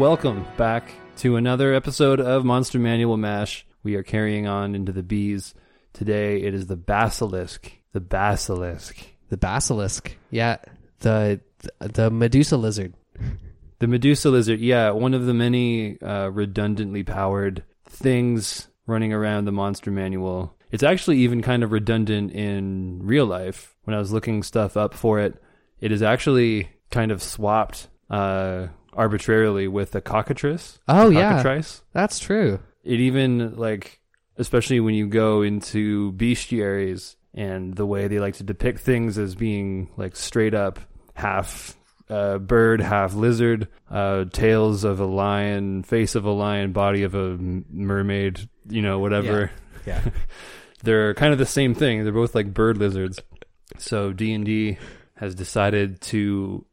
Welcome back to another episode of Monster Manual Mash. We are carrying on into the bees. Today it is the basilisk. The basilisk. The basilisk. Yeah. The the Medusa lizard. The Medusa lizard, yeah, one of the many uh, redundantly powered things running around the monster manual. It's actually even kind of redundant in real life. When I was looking stuff up for it, it is actually kind of swapped uh, arbitrarily with a cockatrice. Oh, yeah. Cockatrice. That's true. It even like, especially when you go into bestiaries and the way they like to depict things as being like straight up half uh, bird, half lizard, uh, tails of a lion, face of a lion, body of a mermaid, you know, whatever. Yeah. They're kind of the same thing. They're both like bird lizards. So D&D has decided to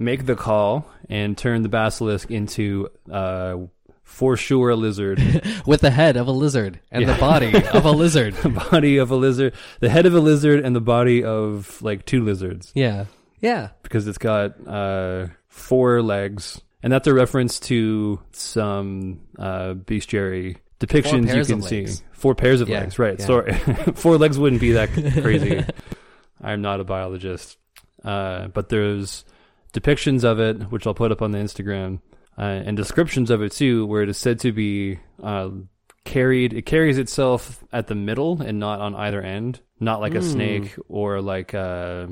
make the call and turn the basilisk into uh, for sure a lizard. With the head of a lizard and Yeah. the body of a lizard. the body of a lizard, the head of a lizard, and the body of like two lizards Yeah. Yeah. because it's got uh, four legs, and that's a reference to some uh, bestiary depictions you can see. Four pairs of Yeah, legs, right? yeah. Sorry, four legs wouldn't be that crazy. I'm not a biologist, uh, but there's depictions of it, which I'll put up on the Instagram, uh, and descriptions of it too, where it is said to be uh, carried. It carries itself at the middle and not on either end, not like a Mm. snake or like uh,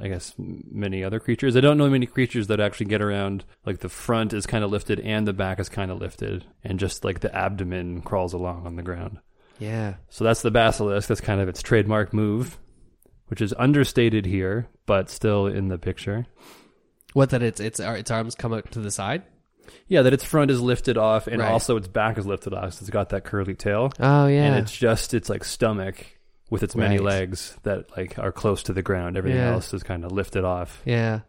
I guess many other creatures. I don't know many creatures that actually get around. Like the front is kind of lifted and the back is kind of lifted, and just like the abdomen crawls along on the ground. Yeah. So that's the basilisk. That's kind of its trademark move, which is understated here, but still in the picture. What that its its its arms come out to the side? Yeah, that its front is lifted off, and Right. also its back is lifted off. So it's got that curly tail, Oh yeah. and it's just its like stomach with its many Right. legs that like are close to the ground. Everything Yeah. else is kind of lifted off. yeah.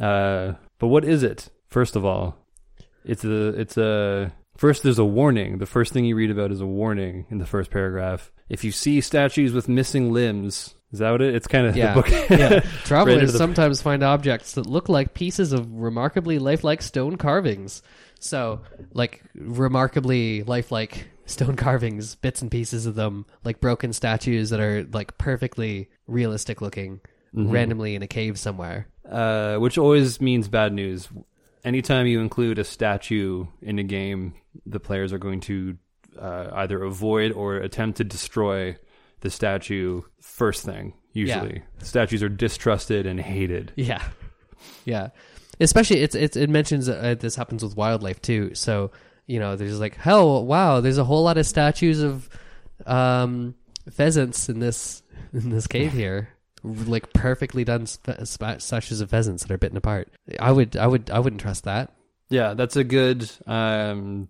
Uh, but what is it? First of all, it's a it's a first. There's a warning. The first thing you read about is a warning in the first paragraph. If you see statues with missing limbs, is that what it? It's kind of Yeah. the book. Yeah. Travelers the- sometimes find objects that look like pieces of remarkably lifelike stone carvings. So, like remarkably lifelike stone carvings, bits and pieces of them, like broken statues that are like perfectly realistic looking, Mm-hmm. randomly in a cave somewhere. uh, which always means bad news. Anytime you include a statue in a game, the players are going to uh, either avoid or attempt to destroy the statue first thing. Usually, statues are distrusted and hated. Yeah, yeah. Especially it's, it's it mentions uh, this happens with wildlife too. So you know, there's like, hell, wow, there's a whole lot of statues of um, pheasants in this in this cave here, like perfectly done sp- sp- statues of pheasants that are bitten apart. I would, I would, I wouldn't trust that. Yeah, that's a good um,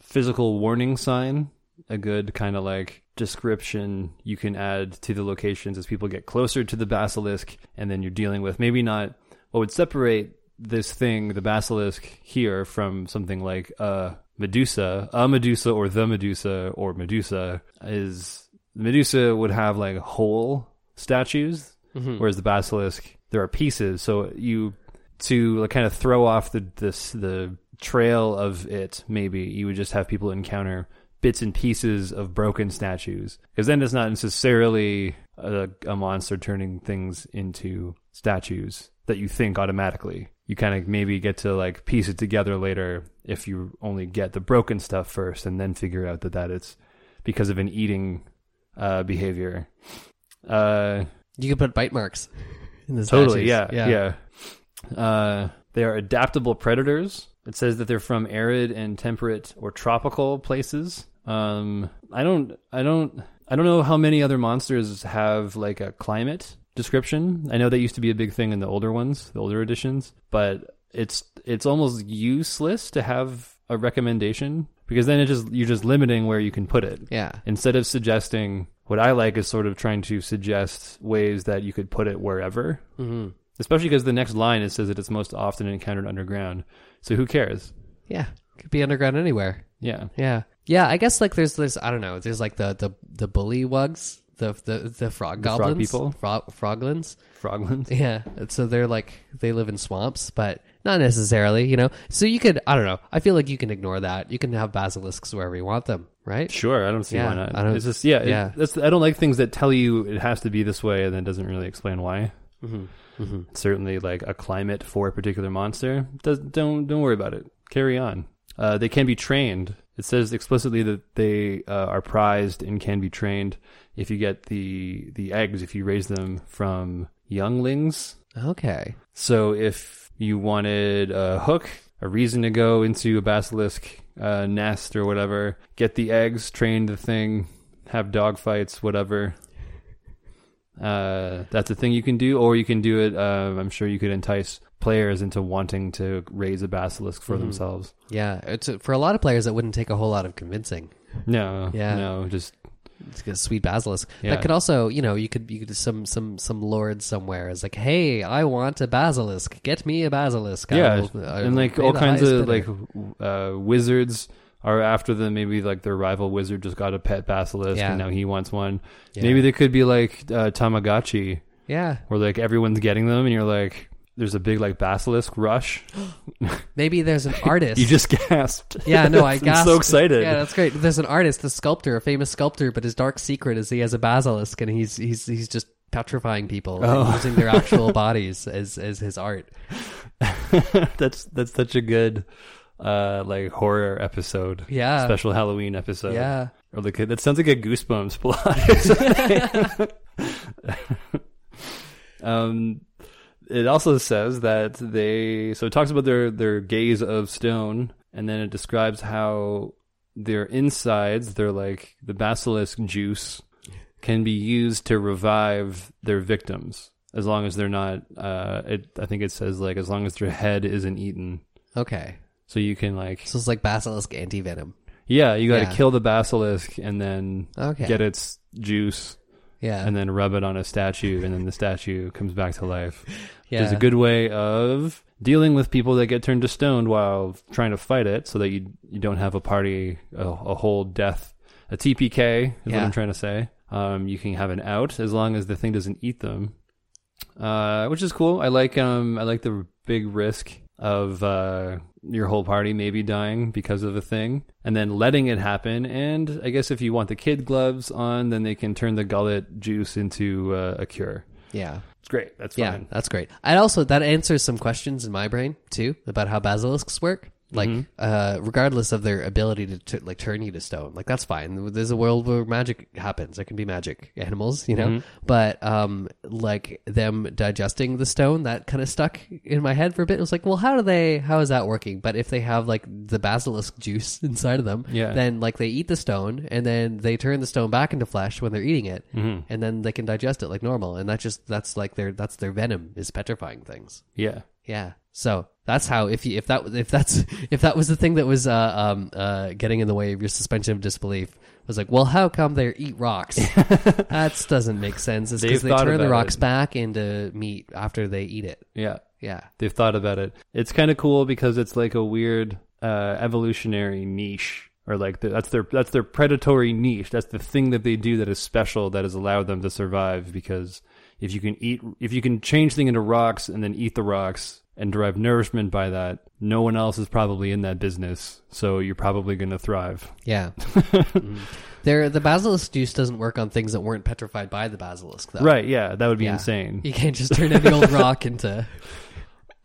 physical warning sign. A good kind of like description you can add to the locations as people get closer to the basilisk, and then you're dealing with. Maybe not what would separate this thing, the basilisk here, from something like a Medusa, a Medusa, or the Medusa, or Medusa is the Medusa would have like whole statues, mm-hmm. whereas the basilisk there are pieces. So you to like kind of throw off the this the trail of it maybe you would just have people encounter bits and pieces of broken statues because then it's not necessarily a, a monster turning things into statues that you think automatically you kind of maybe get to like piece it together later if you only get the broken stuff first and then figure out that that it's because of an eating uh behavior uh You could put bite marks in the Totally, statues. yeah, yeah. Uh, they are adaptable predators. It says that they're from arid and temperate or tropical places. Um, I don't, I don't, I don't know how many other monsters have like a climate description. I know that used to be a big thing in the older ones, the older editions, but it's it's almost useless to have a recommendation because then it just you're just limiting where you can put it Yeah. instead of suggesting what I like is sort of trying to suggest ways that you could put it wherever. hmm Especially because the next line it says that it's most often encountered underground. So who cares? Yeah. Could be underground anywhere. Yeah. Yeah. Yeah, I guess like there's there's I don't know, there's like the the the bullywugs the the the frog The frog goblins, people? Frog, froglins. Froglands. Yeah, so they're like they live in swamps, but not necessarily, you know. So you could, I don't know. I feel like you can ignore that. You can have basilisks wherever you want them, right? Sure, I don't see Yeah, why not. I don't- it's just yeah, yeah. that's I don't like things that tell you it has to be this way and then doesn't really explain why. Mm-hmm. Mm-hmm. Certainly, like a climate for a particular monster, does, don't don't worry about it. Carry on. Uh, they can be trained. It says explicitly that they uh, are prized and can be trained if you get the the eggs if you raise them from younglings. Okay. So if you wanted a hook, a reason to go into a basilisk uh, nest or whatever, get the eggs, train the thing, have dog fights, whatever. Uh, that's a thing you can do, or you can do it. Uh, I'm sure you could entice players into wanting to raise a basilisk for Mhm. themselves. Yeah, it's for a lot of players that wouldn't take a whole lot of convincing. No, Yeah. no, just It's a sweet basilisk. Yeah. That could also, you know, you could you could some some some lord somewhere is like, hey, I want a basilisk. Get me a basilisk. Yeah, will- and like all kinds of bidder." like uh, wizards are after them. Maybe like their rival wizard just got a pet basilisk, Yeah. and now he wants one. Yeah. Maybe they could be like uh, Tamagotchi, yeah, where like everyone's getting them, and you're like, there's a big like basilisk rush. maybe there's an artist. You just gasped. Yeah, no, I I'm gasped. so excited. Yeah, that's great. There's an artist, a sculptor, a famous sculptor, but his dark secret is he has a basilisk and he's he's he's just petrifying people and Oh. using their actual bodies as as his art. that's that's such a good uh like horror episode. Yeah. Special Halloween episode. Yeah. Or like that sounds like a goosebumps plot. or um it also says that they so it talks about their their gaze of stone and then it describes how their insides, their like the basilisk juice can be used to revive their victims as long as they're not uh it I think it says like as long as their head isn't eaten. Okay. So you can like So it's like basilisk anti venom. yeah, you got to Yeah. kill the basilisk and then Okay. get its juice Yeah. and then rub it on a statue and then the statue comes back to life. yeah. Which is a good way of dealing with people that get turned to stone while trying to fight it so that you you don't have a party a, a whole death a TPK is what I'm trying to say. Um, you can have an out as long as the thing doesn't eat them. Uh, which is cool. I like um I like the big risk of uh your whole party maybe dying because of a thing and then letting it happen and I guess if you want the kid gloves on then they can turn the gullet juice into uh, a cure. yeah. It's great. That's Yeah, that's great. And also that answers some questions in my brain too about how basilisks work. Like, Mm-hmm. uh, regardless of their ability to, to like turn you to stone, like that's fine. There's a world where magic happens. There can be magic animals, you know. Mm-hmm. But um, like them digesting the stone, that kind of stuck in my head for a bit. It was like, well, how do they? How is that working? But if they have like the basilisk juice inside of them, Yeah. then like they eat the stone and then they turn the stone back into flesh when they're eating it, Mm-hmm. and then they can digest it like normal. And that just that's like their that's their venom is petrifying things. Yeah. Yeah. So that's how if you if that if that's if that was the thing that was uh, um uh getting in the way of your suspension of disbelief was like, well, how come they eat rocks? that doesn't make sense. It's because they turn the rocks it. back into meat after they eat it. Yeah. Yeah. They've thought about it. It's kind of cool because it's like a weird uh, evolutionary niche, or like the, that's their that's their predatory niche. That's the thing that they do that is special that has allowed them to survive. Because if you can eat, if you can change things into rocks and then eat the rocks and derive nourishment by that, no one else is probably in that business. So you're probably going to thrive. Yeah. Mhm. There, the basilisk juice doesn't work on things that weren't petrified by the basilisk, though. Right? Yeah, that would be Yeah. insane. You can't just turn every old rock into.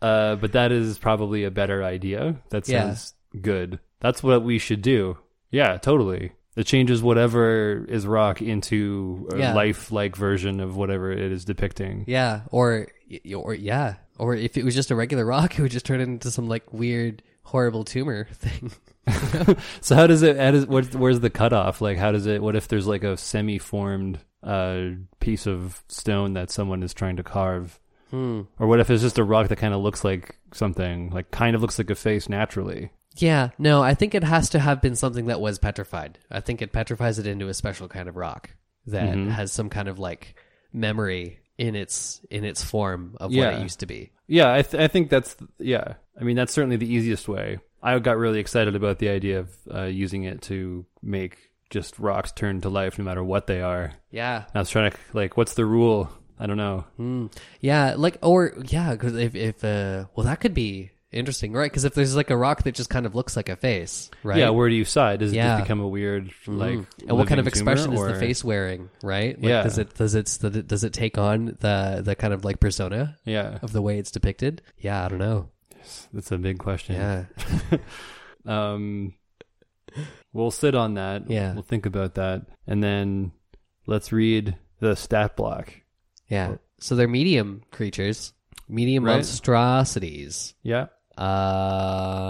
Uh, but that is probably a better idea. That Yeah. sounds good. That's what we should do. Yeah, totally. It changes whatever is rock into a Yeah. life-like version of whatever it is depicting. Yeah, or or yeah, or if it was just a regular rock, it would just turn it into some like weird, horrible tumor thing. So how does it? How does, what, where's the cutoff? Like, how does it? What if there's like a semi-formed uh, piece of stone that someone is trying to carve? Hmm. Or what if it's just a rock that kind of looks like something, like kind of looks like a face naturally? Yeah, no, I think it has to have been something that was petrified. I think it petrifies it into a special kind of rock that Mhm. has some kind of like memory in its in its form of what it used to be. Yeah, I, th- I think that's yeah. I mean, that's certainly the easiest way. I got really excited about the idea of uh, using it to make just rocks turn to life no matter what they are. Yeah. I was trying to like, what's the rule? I don't know. Mm. Yeah, like or yeah, because if if uh, well, that could be interesting, right? Because if there's like a rock that just kind of looks like a face, right? Yeah, where do you side? Does it Yeah. just become a weird like? Mm. and what kind of expression is the face wearing, right? Like, Yeah. Does it does it does it take on the the kind of like persona Yeah, of the way it's depicted? Yeah, I don't know. that's a big question. Yeah. Um, we'll sit on that. Yeah. we'll think about that, and then let's read the stat block. Yeah. So they're medium creatures, medium Right. monstrosities. Yeah,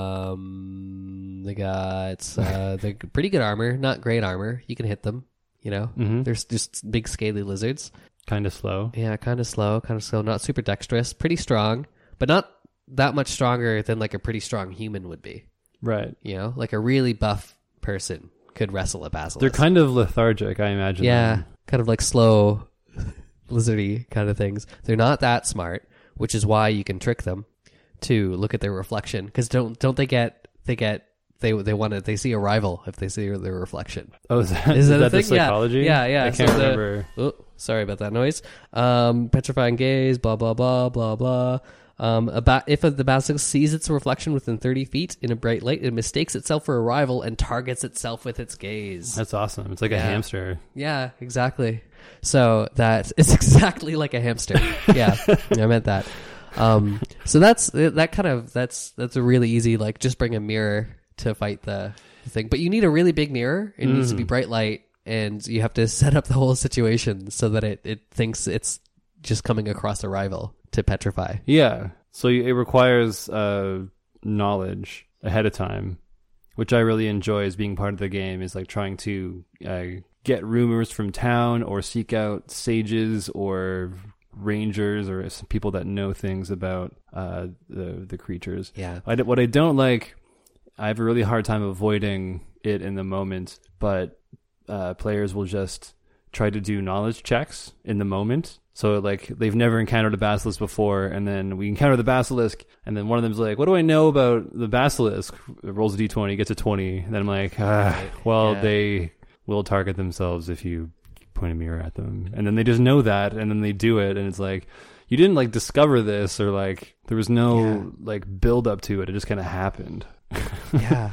Um, they got uh, they're pretty good armor, not great armor. You can hit them. You know, Mhm. they're just big scaly lizards. kind of slow. Yeah, kind of slow, kind of slow, not super dexterous, pretty strong, but not that much stronger than like a pretty strong human would be. Right. You know, like a really buff person could wrestle a basilisk. They're kind of lethargic, I imagine. yeah, them. kind of like slow, lizardy kind of things. They're not that smart, which is why you can trick them to look at their reflection. Because don't don't they get they get they they want to they see a rival if they see their reflection. Oh, is that, Is is that a that the thing? Yeah. psychology? Yeah, yeah. I can't the- remember. Oh, sorry about that noise. Um, petrifying gaze, blah blah blah blah blah. Um, about if the basilisk sees its reflection within thirty feet in a bright light, it mistakes itself for a rival and targets itself with its gaze. That's awesome. It's like a hamster. Yeah, exactly. So that it's exactly like a hamster. Yeah, I meant that. Um, so that's that kind of that's that's a really easy like just bring a mirror to fight the thing, but you need a really big mirror. It needs to be bright light, and you have to set up the whole situation so that it it thinks it's just coming across a rival to petrify. Yeah. So it requires uh, knowledge ahead of time, which I really enjoy as being part of the game. Is like trying to uh, get rumors from town or seek out sages or rangers or some people that know things about uh, the the creatures. Yeah. I d- what I don't like, I have a really hard time avoiding it in the moment, but uh, players will just try to do knowledge checks in the moment. So like they've never encountered a basilisk before, and then we encounter the basilisk, and then one of them's like, "What do I know about the basilisk?" It rolls a d20, gets a 20, and then I'm like, ah, "Well, Yeah. they will target themselves if you point a mirror at them," and then they just know that, and then they do it, and it's like. You didn't like discover this, or like there was no Yeah. like build up to it. It just kind of happened. Yeah.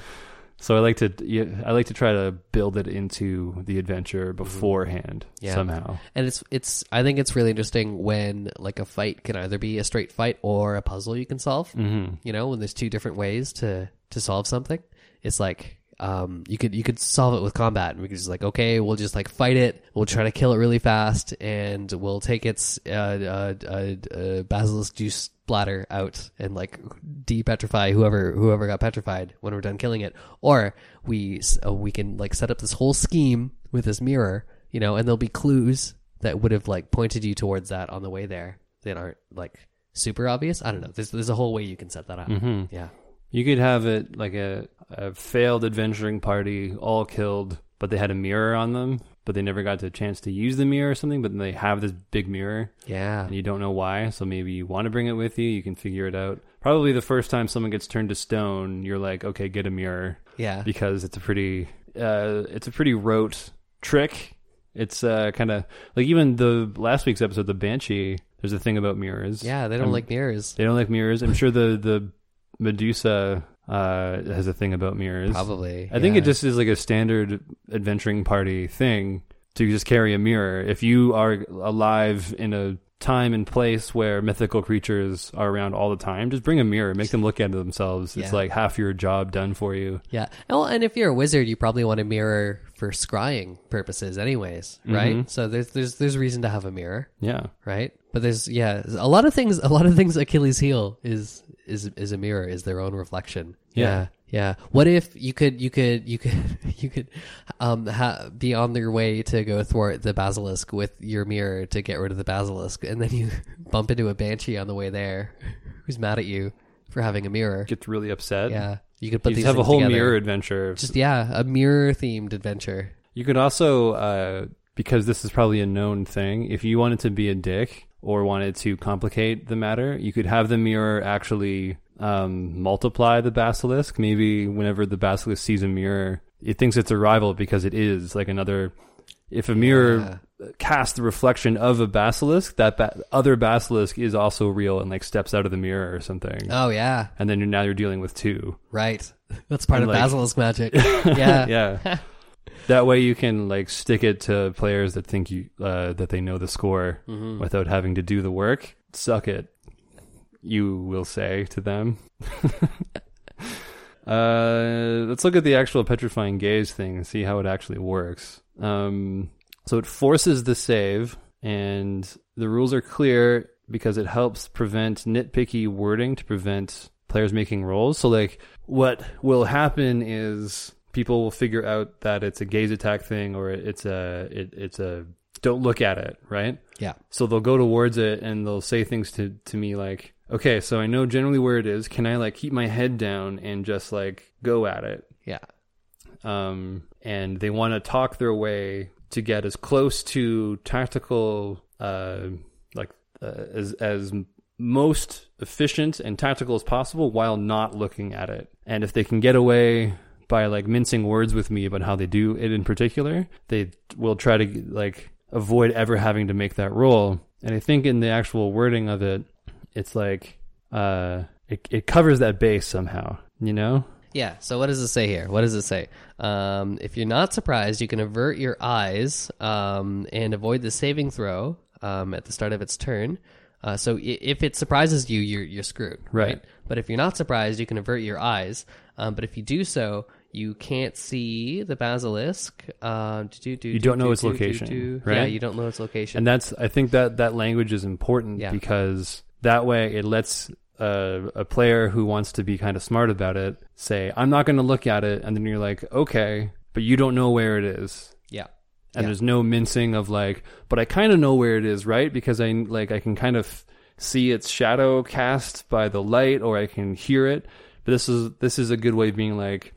So I like to yeah, I like to try to build it into the adventure beforehand Yeah. somehow. And it's it's I think it's really interesting when like a fight can either be a straight fight or a puzzle you can solve. Mm-hmm. You know, when there's two different ways to to solve something. It's like um you could you could solve it with combat and we could just like okay we'll just like fight it. We'll try to kill it really fast and we'll take its uh uh, uh, uh basilisk juice bladder out and like de-petrify whoever whoever got petrified when we're done killing it. Or we uh, we can like set up this whole scheme with this mirror you know and there'll be clues that would have like pointed you towards that on the way there that aren't like super obvious. I don't know. There's there's a whole way you can set that up. Mhm. yeah You could have it like a, a failed adventuring party, all killed, but they had a mirror on them, but they never got the chance to use the mirror or something. But then they have this big mirror, yeah and you don't know why. So maybe you want to bring it with you. You can figure it out. Probably the first time someone gets turned to stone, you're like, okay, get a mirror. yeah because it's a pretty uh, it's a pretty rote trick. It's uh, kind of like even the last week's episode, the Banshee. There's a thing about mirrors. yeah they don't Um, like mirrors They don't like mirrors. I'm sure the the Medusa uh, has a thing about mirrors. probably I think it just is like a standard adventuring party thing to just carry a mirror. If you are alive in a time and place where mythical creatures are around all the time, just bring a mirror, make them look at themselves. It's like half your job done for you. Yeah. Well, and if you're a wizard, you probably want a mirror for scrying purposes, anyways, right? Mhm. So there's there's there's reason to have a mirror, Yeah. right? But there's yeah, a lot of things. A lot of things Achilles' heel is is is a mirror, is their own reflection. Yeah. Yeah. Yeah. What if you could you could you could you could um ha- be on your way to go thwart the basilisk with your mirror to get rid of the basilisk, and then you bump into a banshee on the way there, who's mad at you for having a mirror. Gets really upset. Yeah. You could put you these have a whole together. mirror adventure. Just yeah, a mirror themed adventure. You could also, uh, because this is probably a known thing, if you wanted to be a dick or wanted to complicate the matter, you could have the mirror actually um, multiply the basilisk. Maybe whenever the basilisk sees a mirror, it thinks it's a rival because it is like another. If a mirror casts the reflection of a basilisk, that ba- other basilisk is also real and like steps out of the mirror or something, Oh yeah, and then you're now you're dealing with two. right. That's part And, of like- basilisk magic. Yeah. yeah. that way you can like stick it to players that think you uh, that they know the score Mhm. without having to do the work. Suck it, you will say to them. uh, let's look at the actual petrifying gaze thing and see how it actually works. Um, so it forces the save, and the rules are clear because it helps prevent nitpicky wording to prevent players making rolls. So like what will happen is people will figure out that it's a gaze attack thing or it's a it, it's a don't look at it, right? Yeah. So they'll go towards it and they'll say things to to me like, "Okay, so I know generally where it is. Can I like keep my head down and just like go at it?" Yeah. um, and they want to talk their way to get as close to tactical, uh, like uh, as as most efficient and tactical as possible while not looking at it. And if they can get away by like mincing words with me about how they do it in particular, they will try to like avoid ever having to make that roll. And I think in the actual wording of it, it's like uh, it it covers that base somehow, you know. Yeah. So what does it say here? What does it say? Um, if you're not surprised, you can avert your eyes um, and avoid the saving throw um, at the start of its turn. Uh, so i- if it surprises you, you're you're screwed, Right. But if you're not surprised, you can avert your eyes. Um, but if you do so, you can't see the basilisk. Uh, do, do, You do, don't know its location, right? Yeah, you don't know its location. And that's I think that that language is important Yeah. because that way it lets a, a player who wants to be kind of smart about it say, "I'm not going to look at it," and then you're like, "Okay," but you don't know where it is. yeah. And Yeah. there's no mincing of like, but I kind of know where it is, right? Because I like I can kind of see its shadow cast by the light, or I can hear it. But this is this is a good way of being like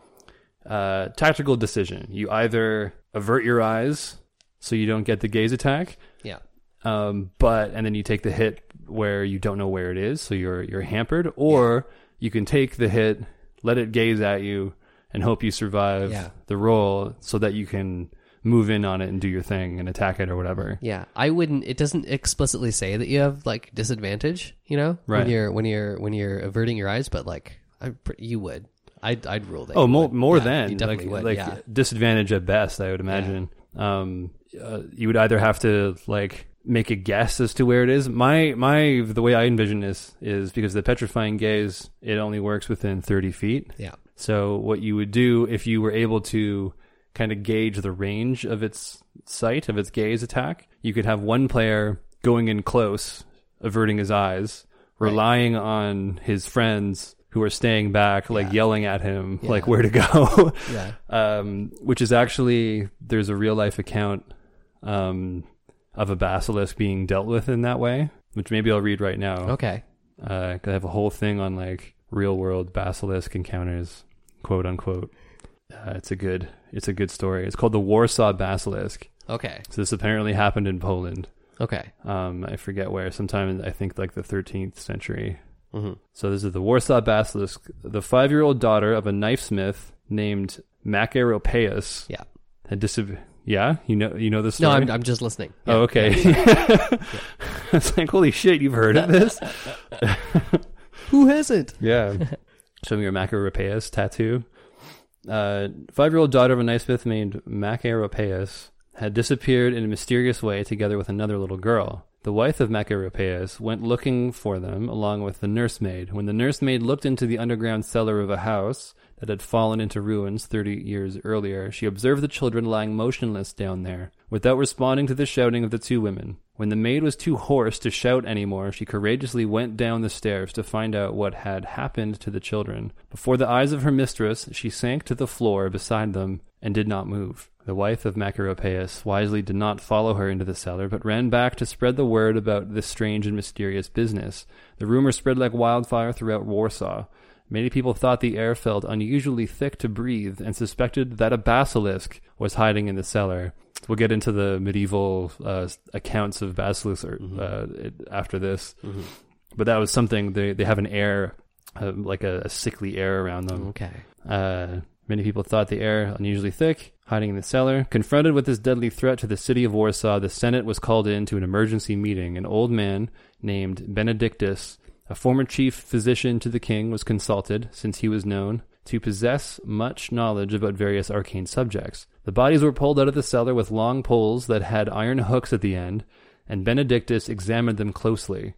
uh, tactical decision. You either avert your eyes so you don't get the gaze attack, Yeah. um, but and then you take the hit where you don't know where it is, so you're you're hampered, or you can take the hit, let it gaze at you, and hope you survive Yeah. the roll, so that you can move in on it and do your thing and attack it or whatever. Yeah, I wouldn't. It doesn't explicitly say that you have like disadvantage. You know, Right. when you're when you're when you're averting your eyes, but like I, you would. I'd I'd rule that. Oh, more more Yeah, than like would. like yeah, disadvantage at best, I would imagine. Um, uh, you would either have to like make a guess as to where it is. My my the way I envision this is because the petrifying gaze it only works within thirty feet. yeah, So what you would do if you were able to kind of gauge the range of its sight of its gaze attack, you could have one player going in close, averting his eyes, relying on his friends who are staying back, like Yeah. yelling at him, Yeah. like where to go. yeah. um, which is actually there's a real life account um, of a basilisk being dealt with in that way, which maybe I'll read right now. Okay. Uh, I have a whole thing on like real world basilisk encounters, quote unquote. Uh, it's a good, it's a good story. It's called the Warsaw Basilisk. Okay. So this apparently happened in Poland. Okay. Um, I forget where. Sometime in, I think like the 13th century. Hmm So this is the Warsaw Basilisk. The five-year-old daughter of a knife smith named Machaeropaeus Yeah. had dis- Yeah, you know, you know this No, story. I'm I'm just listening. Oh, Yeah. okay. it's like holy shit, you've heard of this? Who hasn't? Yeah. Show me your Machaeropaeus tattoo. Uh, five-year-old daughter of a knife smith named Macaropaeus had disappeared in a mysterious way together with another little girl. The wife of Machaeropaeus went looking for them along with the nursemaid. When the nursemaid looked into the underground cellar of a house that had fallen into ruins 30 years earlier, she observed the children lying motionless down there, without responding to the shouting of the two women. When the maid was too hoarse to shout any more, she courageously went down the stairs to find out what had happened to the children. Before the eyes of her mistress, she sank to the floor beside them and did not move. The wife of Machaeropaeus wisely did not follow her into the cellar, but ran back to spread the word about this strange and mysterious business. The rumor spread like wildfire throughout Warsaw. Many people thought the air felt unusually thick to breathe and suspected that a basilisk was hiding in the cellar. We'll get into the medieval uh, accounts of basilisks or, uh, after this, Mhm. but that was something they they have an air, uh, like a, a sickly air around them. Okay. Many people thought the air unusually thick, hiding in the cellar. Confronted with this deadly threat to the city of Warsaw, the Senate was called in to an emergency meeting. An old man named Benedictus, a former chief physician to the king, was consulted, since he was known to possess much knowledge about various arcane subjects. The bodies were pulled out of the cellar with long poles that had iron hooks at the end, and Benedictus examined them closely.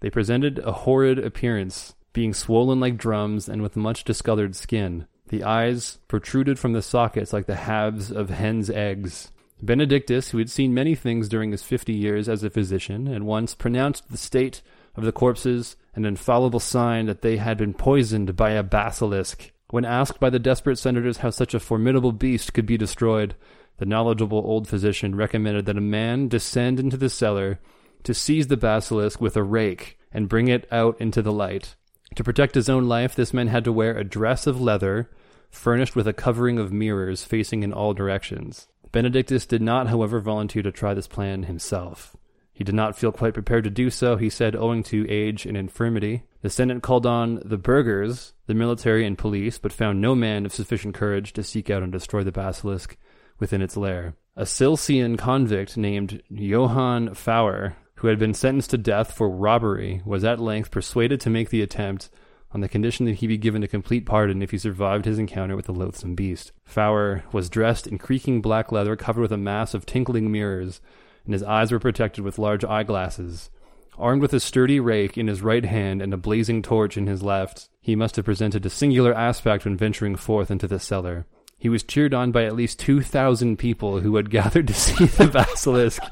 They presented a horrid appearance, being swollen like drums and with much discolored skin. The eyes protruded from the sockets like the halves of hens' eggs. Benedictus, who had seen many things during his fifty years as a physician, at once pronounced the state of the corpses an infallible sign that they had been poisoned by a basilisk. When asked by the desperate senators how such a formidable beast could be destroyed, the knowledgeable old physician recommended that a man descend into the cellar to seize the basilisk with a rake and bring it out into the light. To protect his own life, this man had to wear a dress of leather, furnished with a covering of mirrors facing in all directions. Benedictus did not, however, volunteer to try this plan himself. He did not feel quite prepared to do so, he said, owing to age and infirmity. The Senate called on the burghers, the military, and police, but found no man of sufficient courage to seek out and destroy the basilisk within its lair. A Silesian convict named Johann Fauer, who had been sentenced to death for robbery, was at length persuaded to make the attempt on the condition that he be given a complete pardon if he survived his encounter with the loathsome beast. Fauer was dressed in creaking black leather covered with a mass of tinkling mirrors, and his eyes were protected with large eyeglasses. Armed with a sturdy rake in his right hand and a blazing torch in his left, he must have presented a singular aspect when venturing forth into the cellar. He was cheered on by at least two thousand people who had gathered to see the basilisk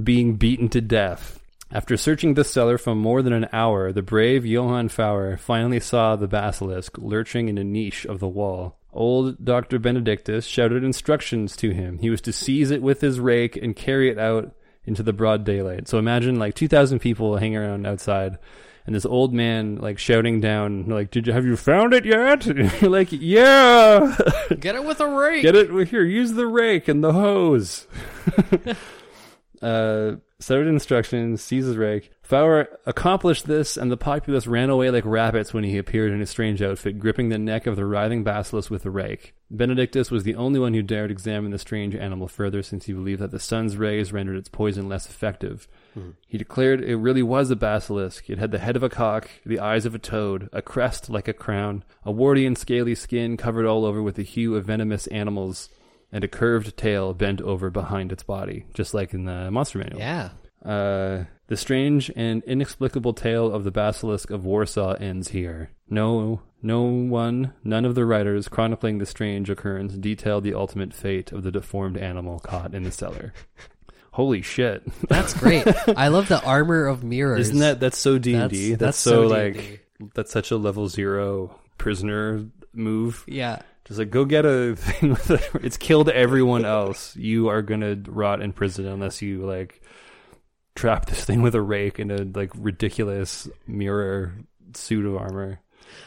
being beaten to death. After searching the cellar for more than an hour, the brave Johann Fauer finally saw the basilisk lurching in a niche of the wall. Old Dr. Benedictus shouted instructions to him. He was to seize it with his rake and carry it out into the broad daylight. So imagine like 2,000 people hanging around outside and this old man like shouting down like did you have you found it yet you're like yeah Get it with a rake. get it here use the rake and the hose uh started instructions seized his rake Fauer accomplished this and the populace ran away like rabbits when he appeared in his strange outfit gripping the neck of the writhing basilisk with a rake benedictus was the only one who dared examine the strange animal further since he believed that the sun's rays rendered its poison less effective. He declared it really was a basilisk. It had the head of a cock, the eyes of a toad, a crest like a crown, a warty and scaly skin covered all over with the hue of venomous animals, and a curved tail bent over behind its body, just like in the monster manual. Yeah. Uh, the strange and inexplicable tale of the basilisk of Warsaw ends here. No, no one, none of the writers chronicling the strange occurrence detailed the ultimate fate of the deformed animal caught in the cellar. Holy shit! That's great. I love the armor of mirrors. Isn't that that's so D and D? That's- so so like that's such a level zero prisoner move. Yeah. Just like go get a thing with it. It's killed everyone else. You are gonna rot in prison unless you like trap this thing with a rake in a like ridiculous mirror suit of armor.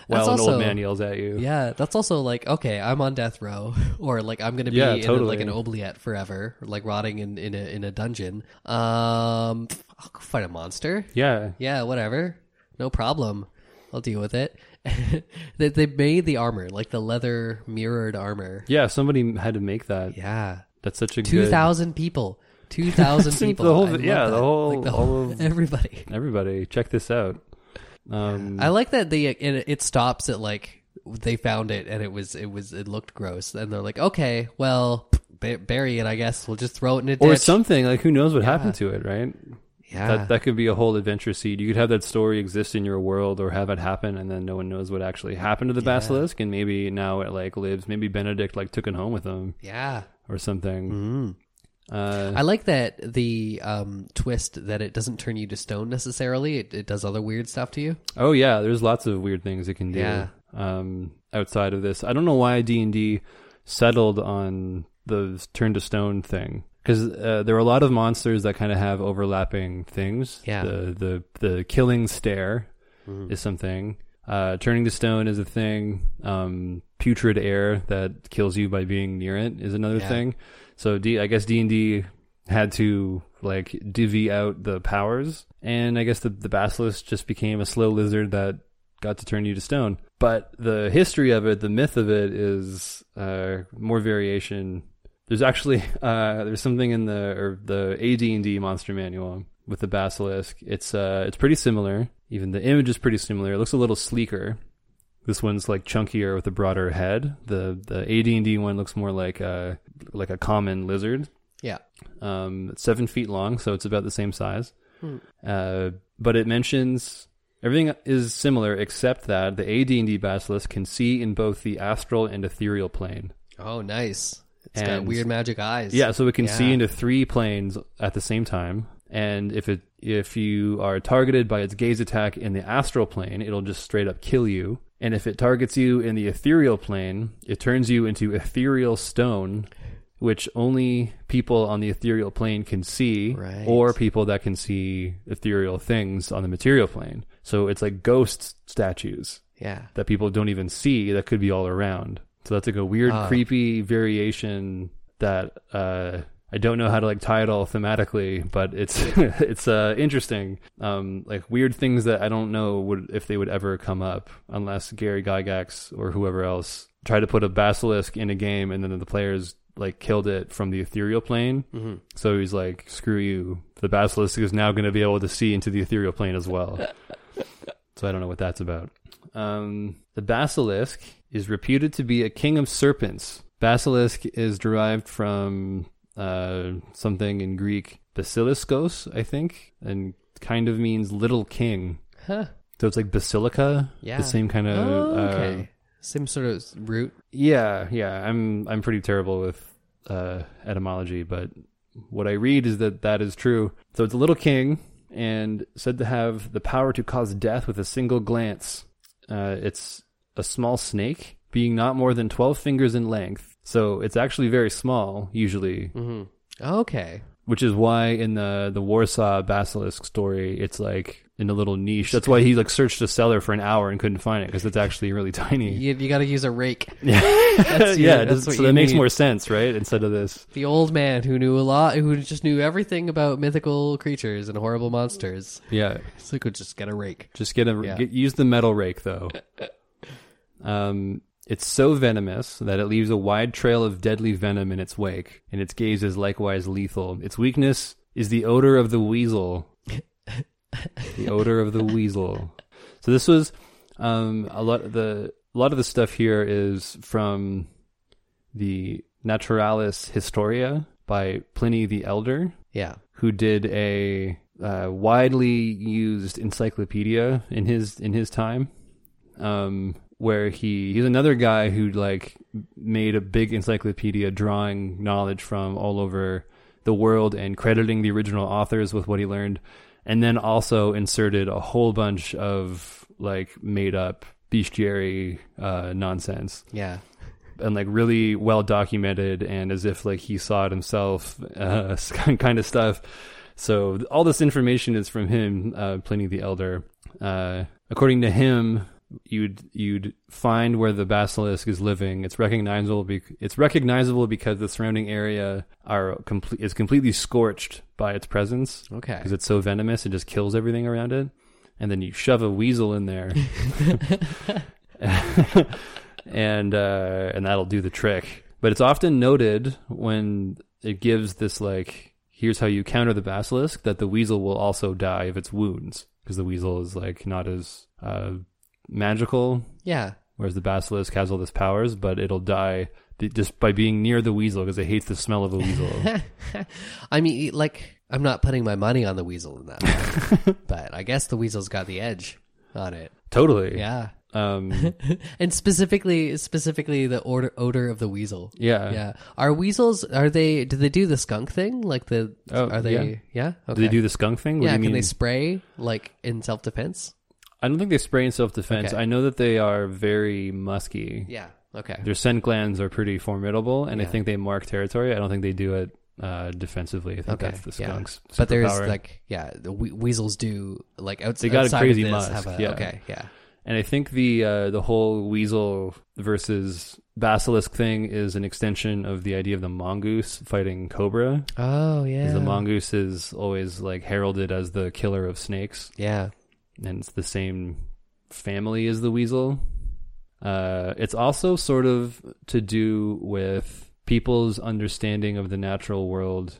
While That's an old also- man yells at you. Yeah, that's also like okay, I'm on death row, or like I'm gonna be Yeah, in a, like an oubliette forever, like rotting in in a in a dungeon. Um, I'll go fight a monster. Yeah. Yeah, whatever, no problem. I'll deal with it. they they made the armor like the leather mirrored armor. Yeah, somebody had to make that. Yeah, That's such a two good thousand people. Two thousand The people. whole- I love yeah, the whole- Like, the whole of- everybody. everybody. Check this out. Um I like that they it, it stops at like they found it and it was it was it looked gross and they're like okay well b- bury it I guess we'll just throw it in a ditch or something like who knows what happened to it, right? Yeah That that could be a whole adventure seed. You could have that story exist in your world, or have it happen, and then no one knows what actually happened to the Yeah. basilisk, and maybe now it like lives. Maybe Benedict like took it home with him yeah or something. mm. Uh, I like that the um, twist that it doesn't turn you to stone necessarily it, it does other weird stuff to you oh yeah, there's lots of weird things it can do. Yeah. Um, outside of this, I don't know why D and D settled on the turn to stone thing. Because uh, there are a lot of monsters that kind of have overlapping things. Yeah. The the the killing stare is something. Uh, turning to stone is a thing. Um, putrid air that kills you by being near it is another Yeah. thing. So D, I guess D and D had to like divvy out the powers, and I guess the the basilisk just became a slow lizard that got to turn you to stone. But the history of it, the myth of it, is uh, more variation. There's actually uh, there's something in the or the AD&D monster manual with the basilisk. It's uh it's pretty similar. Even the image is pretty similar. It looks a little sleeker. This one's like chunkier with a broader head. The the AD&D one looks more like a like a common lizard. Yeah. Um, it's seven feet long, so it's about the same size. Hmm. Uh, but it mentions everything is similar except that the AD&D basilisk can see in both the astral and ethereal plane. Oh, nice. It's got And- weird magic eyes. Yeah, so it can see into three planes at the same time. And if it if you are targeted by its gaze attack in the astral plane, it'll just straight up kill you. And if it targets you in the ethereal plane, it turns you into ethereal stone, which only people on the ethereal plane can see, Right. or people that can see ethereal things on the material plane. So it's like ghost statues Yeah. that people don't even see that could be all around. So that's like a weird, Ah. creepy variation that uh, I don't know how to like tie it all thematically, but it's it's uh, interesting. Um, like weird things that I don't know would if they would ever come up unless Gary Gygax or whoever else tried to put a basilisk in a game and then the players like killed it from the ethereal plane. hmm So he's like, "Screw you! The basilisk is now going to be able to see into the ethereal plane as well." so I don't know what that's about. Um, the basilisk is reputed to be a king of serpents. Basilisk is derived from uh, something in Greek, basiliskos, I think, and kind of means little king. Huh. So it's like basilica, Yeah. the same kind of. Oh, uh. Same sort of root. yeah, yeah. I'm I'm pretty terrible with uh, etymology, but what I read is that that is true. So it's a little king and said to have the power to cause death with a single glance. Uh, it's a small snake, being not more than twelve fingers in length. So it's actually very small, usually, hmm Okay. which is why in the the Warsaw basilisk story, it's like in a little niche. That's why he like searched a cellar for an hour and couldn't find it because it's actually really tiny. You, you got to use a rake. Yeah, That's your- yeah. that's so that makes need. more sense, right? Instead of this, The old man who knew a lot, who just knew everything about mythical creatures and horrible monsters. yeah. So he could just get a rake. Just get a Yeah. get, use the metal rake though. Um, it's so venomous that it leaves a wide trail of deadly venom in its wake, and its gaze is likewise lethal. Its weakness is the odor of the weasel. the odor of the weasel. So this was um, a lot. Of the a lot of the stuff here is from the Naturalis Historia by Pliny the Elder Yeah. who did a uh, widely used encyclopedia in his in his time, um, where he he's another guy who like made a big encyclopedia drawing knowledge from all over the world and crediting the original authors with what he learned, and then also inserted a whole bunch of like made up bestiary uh, nonsense. Yeah. and like really well documented and as if like he saw it himself uh, kind of stuff. So all this information is from him uh, pliny the elder. Uh, according to him you'd you'd find where the basilisk is living. It's recognizable be- it's recognizable because the surrounding area are complete is completely scorched by its presence. Okay. because it's so venomous it just kills everything around it. And then you shove a weasel in there. And uh, and that'll do the trick. But it's often noted when it gives this like here's how you counter the basilisk that the weasel will also die of its wounds. Because the weasel is like not as uh, magical Yeah. whereas the basilisk has all this powers but it'll die just by being near the weasel because it hates the smell of a weasel I mean, like, I'm not putting my money on the weasel in that, but I guess the weasel's got the edge on it. totally Yeah. um And specifically, specifically the odor, odor of the weasel. yeah Yeah. Are weasels? Are they? Do they do the skunk thing? Like the? Oh, are they? yeah. Yeah. Okay. do they do the skunk thing what yeah. do you Can mean they spray like in self defense? I don't think they spray in self defense. Okay. I know that they are very musky. Yeah. Okay. Their scent glands are pretty formidable, and I think they mark territory. I don't think they do it uh, defensively. I think Okay, that's the yeah. skunk's But there's like, yeah, the we- weasels do like outside. They got a outside crazy of this musk, Have a, yeah. Okay. Yeah. and I think the uh, the whole weasel versus basilisk thing is an extension of the idea of the mongoose fighting cobra. Oh yeah. The mongoose is always like heralded as the killer of snakes, Yeah. And it's the same family as the weasel. Uh, it's also sort of to do with people's understanding of the natural world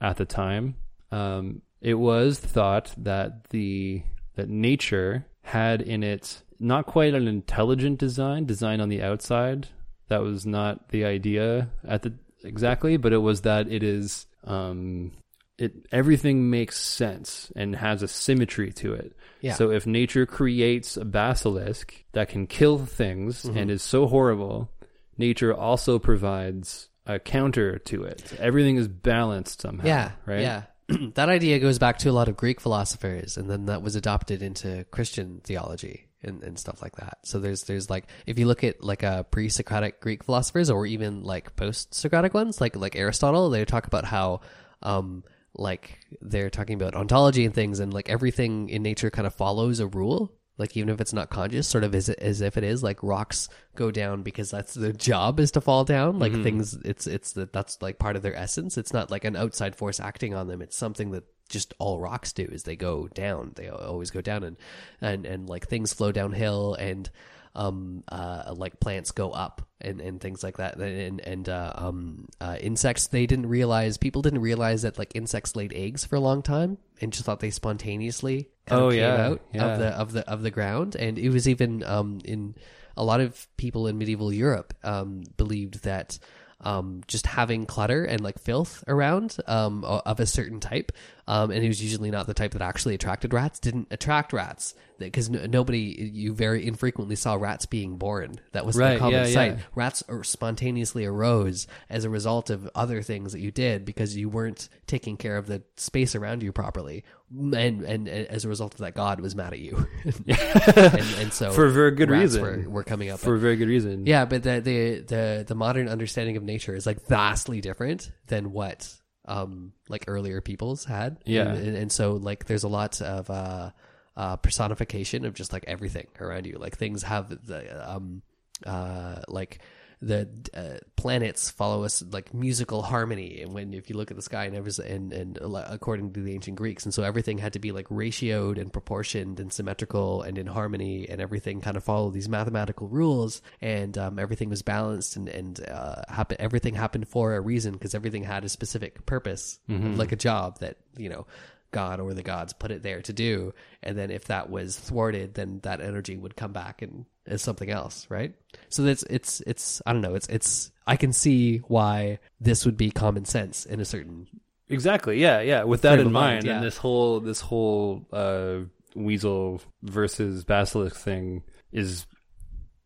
at the time. Um, it was thought that the that nature had in it not quite an intelligent design, design on the outside. That was not the idea at the exactly, but it was that it is um, it everything makes sense and has a symmetry to it. Yeah. So if nature creates a basilisk that can kill things Mm-hmm. and is so horrible, nature also provides a counter to it. Everything is balanced somehow. Yeah, Right. Yeah, that idea goes back to a lot of Greek philosophers, and then that was adopted into Christian theology and, and stuff like that. So there's there's like if you look at like uh, pre-Socratic Greek philosophers, or even like post-Socratic ones, like like Aristotle, they talk about how um like they're talking about ontology and things, and like everything in nature kind of follows a rule. Like even if it's not conscious, sort of as as if it is, like rocks go down because that's their job is to fall down. Like mm-hmm. things, it's it's that that's like part of their essence. It's not like an outside force acting on them. It's something that just all rocks do is they go down. They always go down, and and and like things flow downhill, and um uh like plants go up and and things like that. And and uh, um uh insects they didn't realize people didn't realize that like insects laid eggs for a long time and just thought they spontaneously Oh, came yeah, out yeah. of the of the of the ground. And it was even um in a lot of people in medieval Europe um believed that um just having clutter and like filth around um of a certain type um and he was usually not the type that actually attracted rats didn't attract rats because nobody you very infrequently saw rats being born that was Right, the common yeah, sight yeah. rats are spontaneously arose as a result of other things that you did because you weren't taking care of the space around you properly and and, and as a result of that god was mad at you and, and so For a very good rats reason. were, were coming up For a very good reason. yeah but the, the the the modern understanding of nature is like vastly different than what um like earlier peoples had Yeah. and, and, so like there's a lot of uh uh personification of just like everything around you like things have the um uh like the uh, planets follow us like musical harmony and when if you look at the sky and every and and according to the ancient greeks and so everything had to be like ratioed and proportioned and symmetrical and in harmony and everything kind of followed these mathematical rules and um, everything was balanced and and uh, happen everything happened for a reason because everything had a specific purpose like a job that you know God or the gods put it there to do. And then if that was thwarted, then that energy would come back and as something else, right? So that's it's it's I don't know, it's it's I can see why this would be common sense in a certain Exactly. Yeah, yeah. With that in mind, mind, yeah. and this whole this whole uh, weasel versus basilisk thing is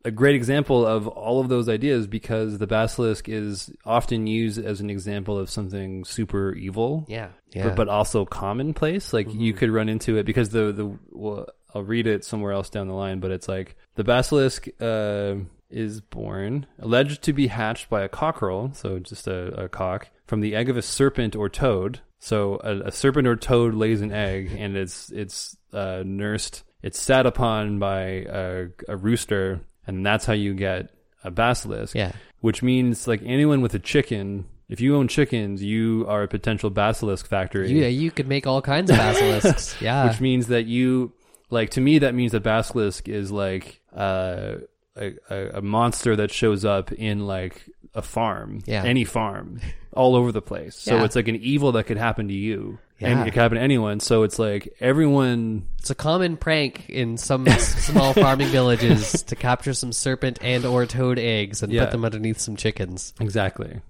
a great example of all of those ideas because the basilisk is often used as an example of something super evil. yeah. Yeah. But, but also commonplace. Like you could run into it because the the well, I'll read it somewhere else down the line, but it's like the basilisk uh, is born alleged to be hatched by a cockerel, so just a, a cock, from the egg of a serpent or toad. So a, a serpent or toad lays an egg, and it's it's uh, nursed. It's sat upon by a, a rooster, and that's how you get a basilisk yeah. which means like anyone with a chicken if you own chickens you are a potential basilisk factory You, you could make all kinds of basilisks. yeah. which means that you like to me that means that basilisk is like uh, a, a monster that shows up in like a farm Yeah. any farm all over the place so Yeah. it's like an evil that could happen to you Yeah. and it could happen to anyone so it's like everyone it's a common prank in some small farming villages to capture some serpent and or toad eggs and Yeah. put them underneath some chickens. Exactly.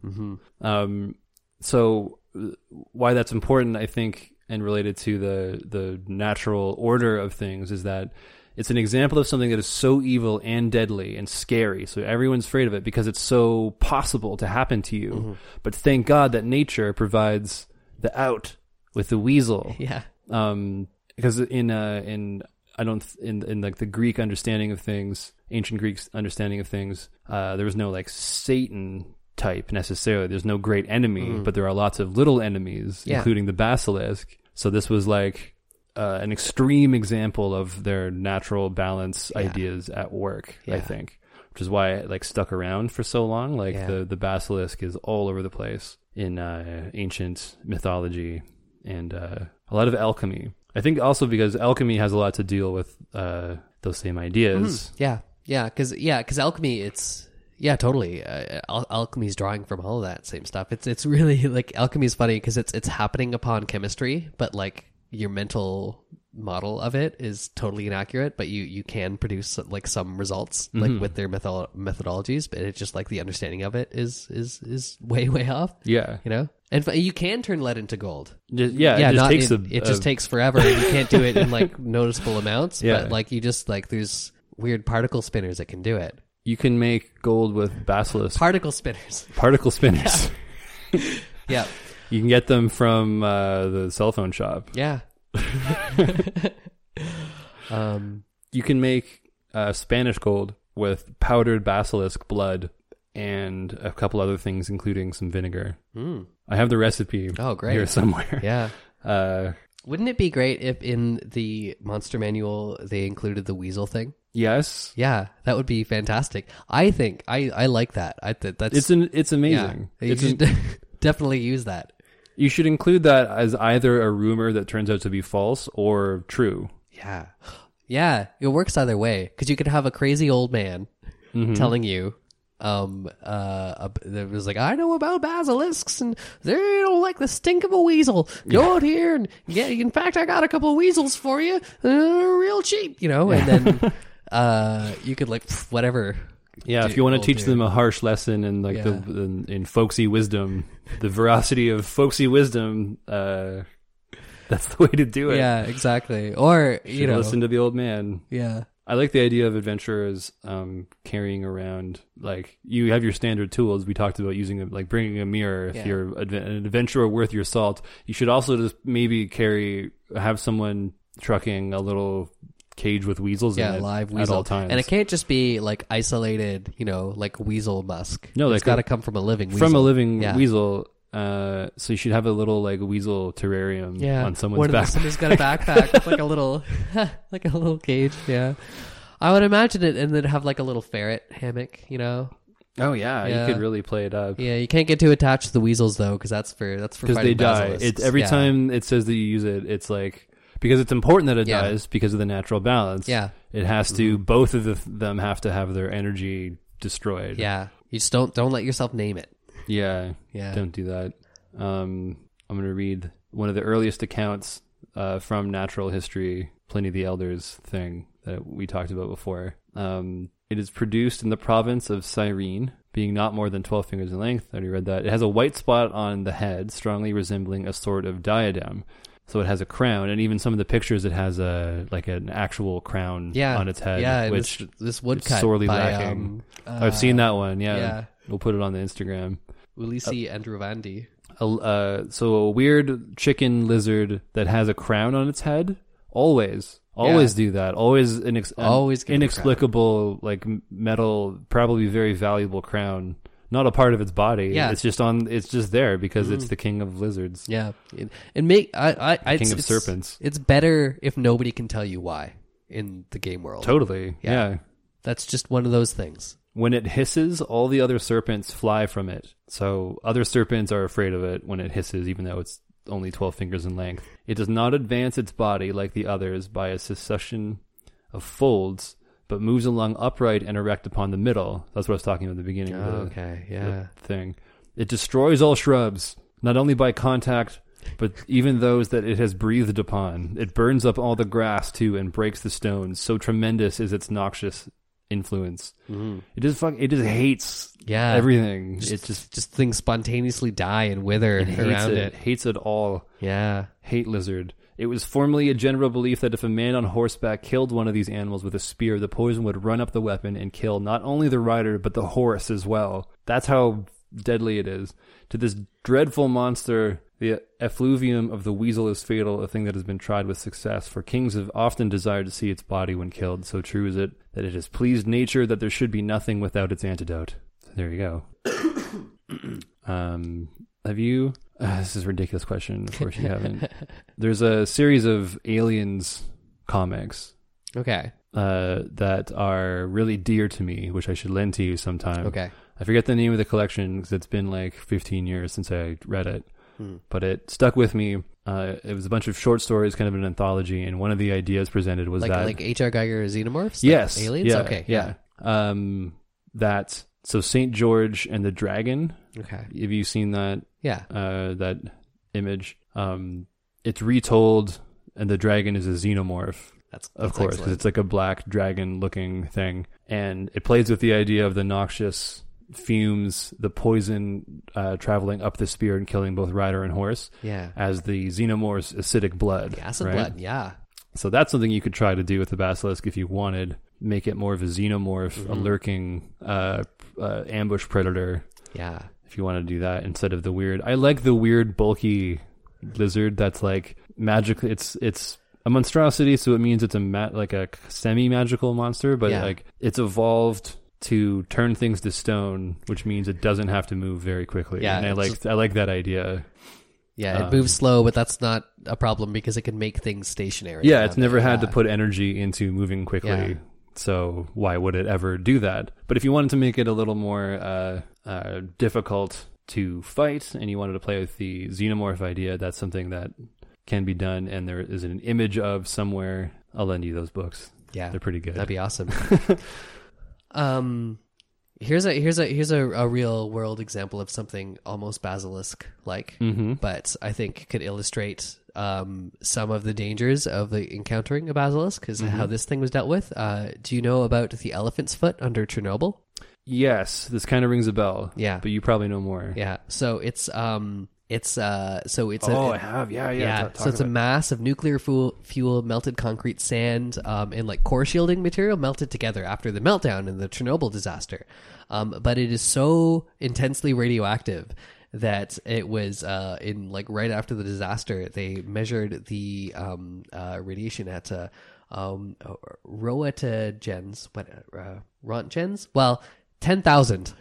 Um, so uh, why that's important, I think, and related to the the natural order of things is that it's an example of something that is so evil and deadly and scary. So everyone's afraid of it because it's so possible to happen to you. But thank God that nature provides the out with the weasel Yeah. um because in uh in i don't in in like the greek understanding of things ancient greek's understanding of things uh there was no like satan type necessarily there's no great enemy but there are lots of little enemies Mm-hmm. Yeah. including the basilisk so this was like uh, an extreme example of their natural balance Yeah. ideas at work i think which is why it like stuck around for so long like Yeah. the the basilisk is all over the place in uh ancient mythology and uh, a lot of alchemy. I think also because alchemy has a lot to deal with uh, those same ideas. Yeah, yeah, because yeah, because alchemy, it's yeah, totally. Uh, al- alchemy's drawing from all of that same stuff. It's it's really like alchemy's funny because it's it's happening upon chemistry, but like your mental model of it is totally inaccurate. But you you can produce like some results like with their metho- methodologies, but it's just like the understanding of it is is is way way off. Yeah, You know, and f- you can turn lead into gold. Just- yeah, yeah, it just takes in- a, it just a- takes forever. and You can't do it in like noticeable amounts. Yeah. But like you just like there's weird particle spinners that can do it. You can make gold with basilisk Particle spinners. particle spinners. yeah. You can get them from uh, the cell phone shop. Yeah. um. You can make uh, Spanish gold with powdered basilisk blood and a couple other things, including some vinegar. mm. I have the recipe Oh, great. here somewhere. Yeah. Uh, Wouldn't it be great if in the monster manual they included the weasel thing? yes, Yeah, that would be fantastic. I think I I like that. I th- that's it's an it's yeah. amazing. You It's an- definitely use that. you should include that as either a rumor that turns out to be false or true. Yeah. Yeah, it works either way because you could have a crazy old man Mm-hmm. telling you, um, uh, that was like, I know about basilisks and they don't like the stink of a weasel. Go out here and get. In fact, I got a couple of weasels for you, uh, real cheap, you know. And then, uh, you could like whatever. Yeah, if you want to teach dude. them a harsh lesson in like Yeah. the in, in folksy wisdom, the veracity of folksy wisdom, uh, that's the way to do it. Yeah, exactly. Or you Should know, listen to the old man. yeah, I like the idea of adventurers um, carrying around like you have your standard tools. We talked about using a, like bringing a mirror. If Yeah. you're an adventurer worth your salt, you should also just maybe carry have someone trucking a little cage with weasels yeah, in it live at all times. And it can't just be like isolated, you know, like weasel musk. No, it's got to come from a living weasel. from a living Yeah. weasel. Uh, so you should have a little like weasel terrarium yeah, on someone's One of back. Somebody's got a backpack with like a little, like a little cage. Yeah, I would imagine it, and then have like a little ferret hammock. You know, Oh yeah, Yeah. you could really play it up yeah. You can't get too attached to the weasels though, because that's for that's for because they die. It's every Yeah. time it says that you use it, it's like because it's important that it Yeah. dies because of the natural balance. Yeah, It has to. Both of the, them have to have their energy destroyed. yeah. You just don't don't let yourself name it. Yeah. Yeah. Don't do that. Um, I'm going to read one of the earliest accounts uh, from natural history, Pliny the Elder's thing that we talked about before. Um, it is produced in the province of Cyrene, being not more than 12 fingers in length. I already read that. It has a white spot on the head, strongly resembling a sort of diadem. So it has a crown, and even some of the pictures, it has a like an actual crown Yeah, on its head, Yeah, which this, this woodcut sorely by, lacking. Um, I've seen uh, that one. Yeah. yeah. We'll put it on the Instagram. Ulysses Aldrovandi. a, uh, so a weird chicken lizard that has a crown on its head. Always, always do that. Always inex- Always inexplicable, like metal, probably very valuable crown. Not a part of its body. Yeah. It's just on. It's just there because it's the king of lizards, Yeah, and, and make I I, king it's, of it's- serpents. It's better if nobody can tell you why in the game world. Totally. Yeah. yeah. That's just one of those things. When it hisses, all the other serpents fly from it. So other serpents are afraid of it when it hisses, even though it's only 12 fingers in length. It does not advance its body like the others by a succession of folds, but moves along upright and erect upon the middle. That's what I was talking about at the beginning of the, okay, yeah. thing. It destroys all shrubs, not only by contact, but even those that it has breathed upon. It burns up all the grass too and breaks the stones. So tremendous is its noxious influence. Mm-hmm. It just fuck. It just hates Yeah. everything. Just, it just just things spontaneously die and wither it around it. it. Hates it all. Yeah. Hate lizard. It was formerly a general belief that if a man on horseback killed one of these animals with a spear, the poison would run up the weapon and kill not only the rider but the horse as well. That's how deadly it is. To this dreadful monster, the effluvium of the weasel is fatal, a thing that has been tried with success, for kings have often desired to see its body when killed. So true is it that it has pleased nature that there should be nothing without its antidote. So there you go. um, have you? Uh, this is a ridiculous question. Of course, you haven't. There's a series of aliens comics Okay. uh, that are really dear to me, which I should lend to you sometime. Okay. I forget the name of the collection because it's been like 15 years since I read it, But it stuck with me. Uh, it was a bunch of short stories, kind of an anthology, and one of the ideas presented was Like that like H.R. Giger xenomorphs? Like yes, aliens. yeah, okay, yeah. Um, that so Saint George and the Dragon. okay, Have you seen that yeah, uh, that image? Um, it's retold, and the dragon is a xenomorph. that's, Of course, because it's like a black dragon looking thing. And it plays with the idea of the noxious fumes, the poison uh, traveling up the spear and killing both rider and horse yeah, as the xenomorph's acidic blood. the acid right? blood. Yeah, So that's something you could try to do with the basilisk if you wanted. Make it more of a xenomorph, a Mhm. lurking uh, uh, ambush predator. yeah, If you want to do that instead of the weird, I like the weird bulky lizard that's like magically. It's it's a monstrosity, so it means it's a ma- like a semi magical monster, but Yeah. like it's evolved to turn things to stone, which means it doesn't have to move very quickly. Yeah, and I like I like that idea. yeah. It Um, moves slow, but that's not a problem because it can make things stationary. Yeah, it's never it. had to put energy into moving quickly. Yeah. So why would it ever do that? But if you wanted to make it a little more uh, uh, difficult to fight, and you wanted to play with the xenomorph idea, that's something that can be done. And there is an image of somewhere. I'll lend you those books. Yeah, They're pretty good. That'd be awesome. um, here's a here's a here's a, a real world example of something almost basilisk like, mm-hmm. but I think could illustrate um some of the dangers of the encountering a basilisk is how this thing was dealt with. Uh, do you know about the elephant's foot under Chernobyl? Yes, this kind of rings a bell. Yeah. but you probably know more. Yeah. So it's um it's uh so it's oh, a I have. Yeah, yeah. yeah, so it's a mass of nuclear fuel, fuel, melted concrete, sand, um, and like core shielding material melted together after the meltdown in the Chernobyl disaster. Um, but it is so intensely radioactive that it was uh, in like right after the disaster. They measured the um, uh, radiation at uh, um, uh, roentgens, what uh, roentgens? Well, ten thousand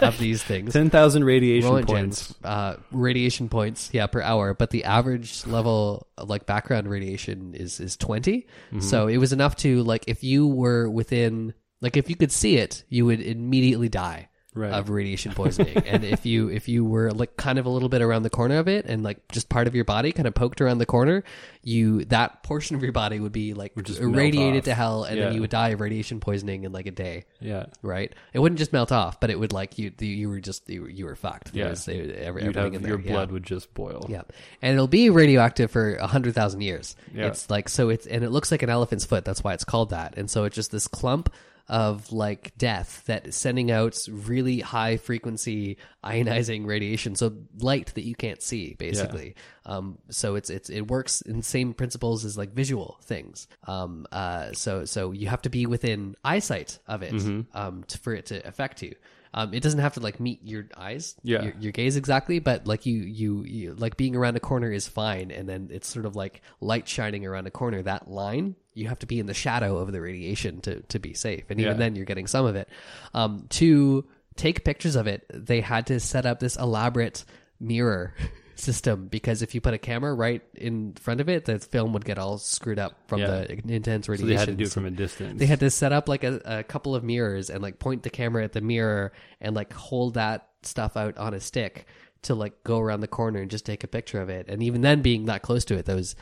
of these things. ten thousand radiation Roentgens, points. uh, radiation points, yeah, per hour. But the average level, like background radiation, is is 20 Mm-hmm. So it was enough to like if you were within, like if you could see it, you would immediately die Right. of radiation poisoning. and if you if you were like kind of a little bit around the corner of it, and like just part of your body kind of poked around the corner, you that portion of your body would be like just irradiated to hell, and then you would die of radiation poisoning in like a day Yeah, right? It wouldn't just melt off, but it would like you you were just you were, you were fucked. Yeah. was- they- every- everything have in your there, yeah. blood would just boil. Yeah, and it'll be radioactive for a hundred thousand years. Yeah. It's like so it's and it looks like an elephant's foot. That's why it's called that. And so it's just this clump of like death that is sending out really high frequency ionizing radiation, so light that you can't see basically. Um, so it's it's it works in same principles as like visual things. Um, uh, so so you have to be within eyesight of it Mm-hmm. um, to, for it to affect you. Um, it doesn't have to like meet your eyes, Yeah. your, your gaze exactly, but like you, you, you, like being around a corner is fine, and then it's sort of like light shining around a corner. That line, you have to be in the shadow of the radiation to to be safe, and even Yeah. then, you're getting some of it. Um, to take pictures of it, they had to set up this elaborate mirror system because if you put a camera right in front of it, the film would get all screwed up from Yeah. the intense radiation. So they had to do it from a distance. They had to set up like a, a couple of mirrors and like point the camera at the mirror and like hold that stuff out on a stick to like go around the corner and just take a picture of it. And even then, being that close to it, those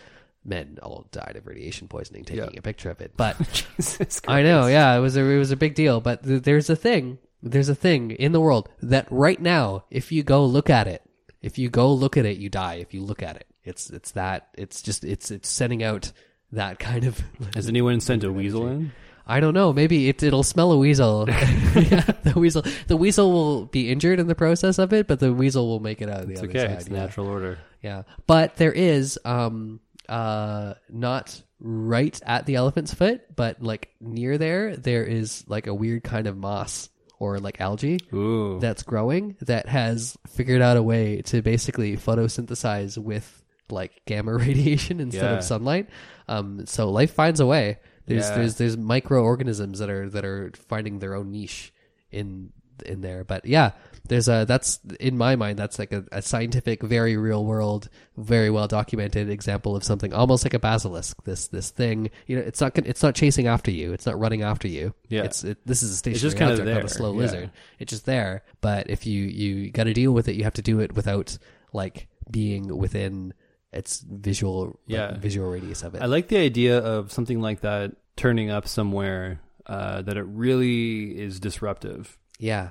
men all died of radiation poisoning taking Yeah. a picture of it. But Jesus I know, yeah, it was a it was a big deal. But th- there's a thing, there's a thing in the world that right now, if you go look at it, if you go look at it, you die. If you look at it, it's it's that it's just it's it's sending out that kind of Has anyone sent a weasel in? I don't know. Maybe it, it'll smell a weasel. yeah, the weasel. The weasel will be injured in the process of it, but the weasel will make it out of the It's other okay. side. It's yeah. natural order. Yeah, but there is um uh not right at the elephant's foot, but like near there, there is like a weird kind of moss or like algae Ooh. that's growing that has figured out a way to basically photosynthesize with like gamma radiation instead Yeah. of sunlight. Um, so life finds a way. There's Yeah. there's there's microorganisms that are that are finding their own niche in in there. But yeah, there's a that's in my mind that's like a, a scientific, very real world, very well documented example of something almost like a basilisk. This this thing, you know, it's not it's not chasing after you. It's not running after you. Yeah. it's it, this is a stationary just kinda object, not a slow yeah. lizard. It's just there. But if you you got to deal with it, you have to do it without like being within its visual like, Yeah. visual radius of it. I like the idea of something like that turning up somewhere uh, that it really is disruptive. yeah,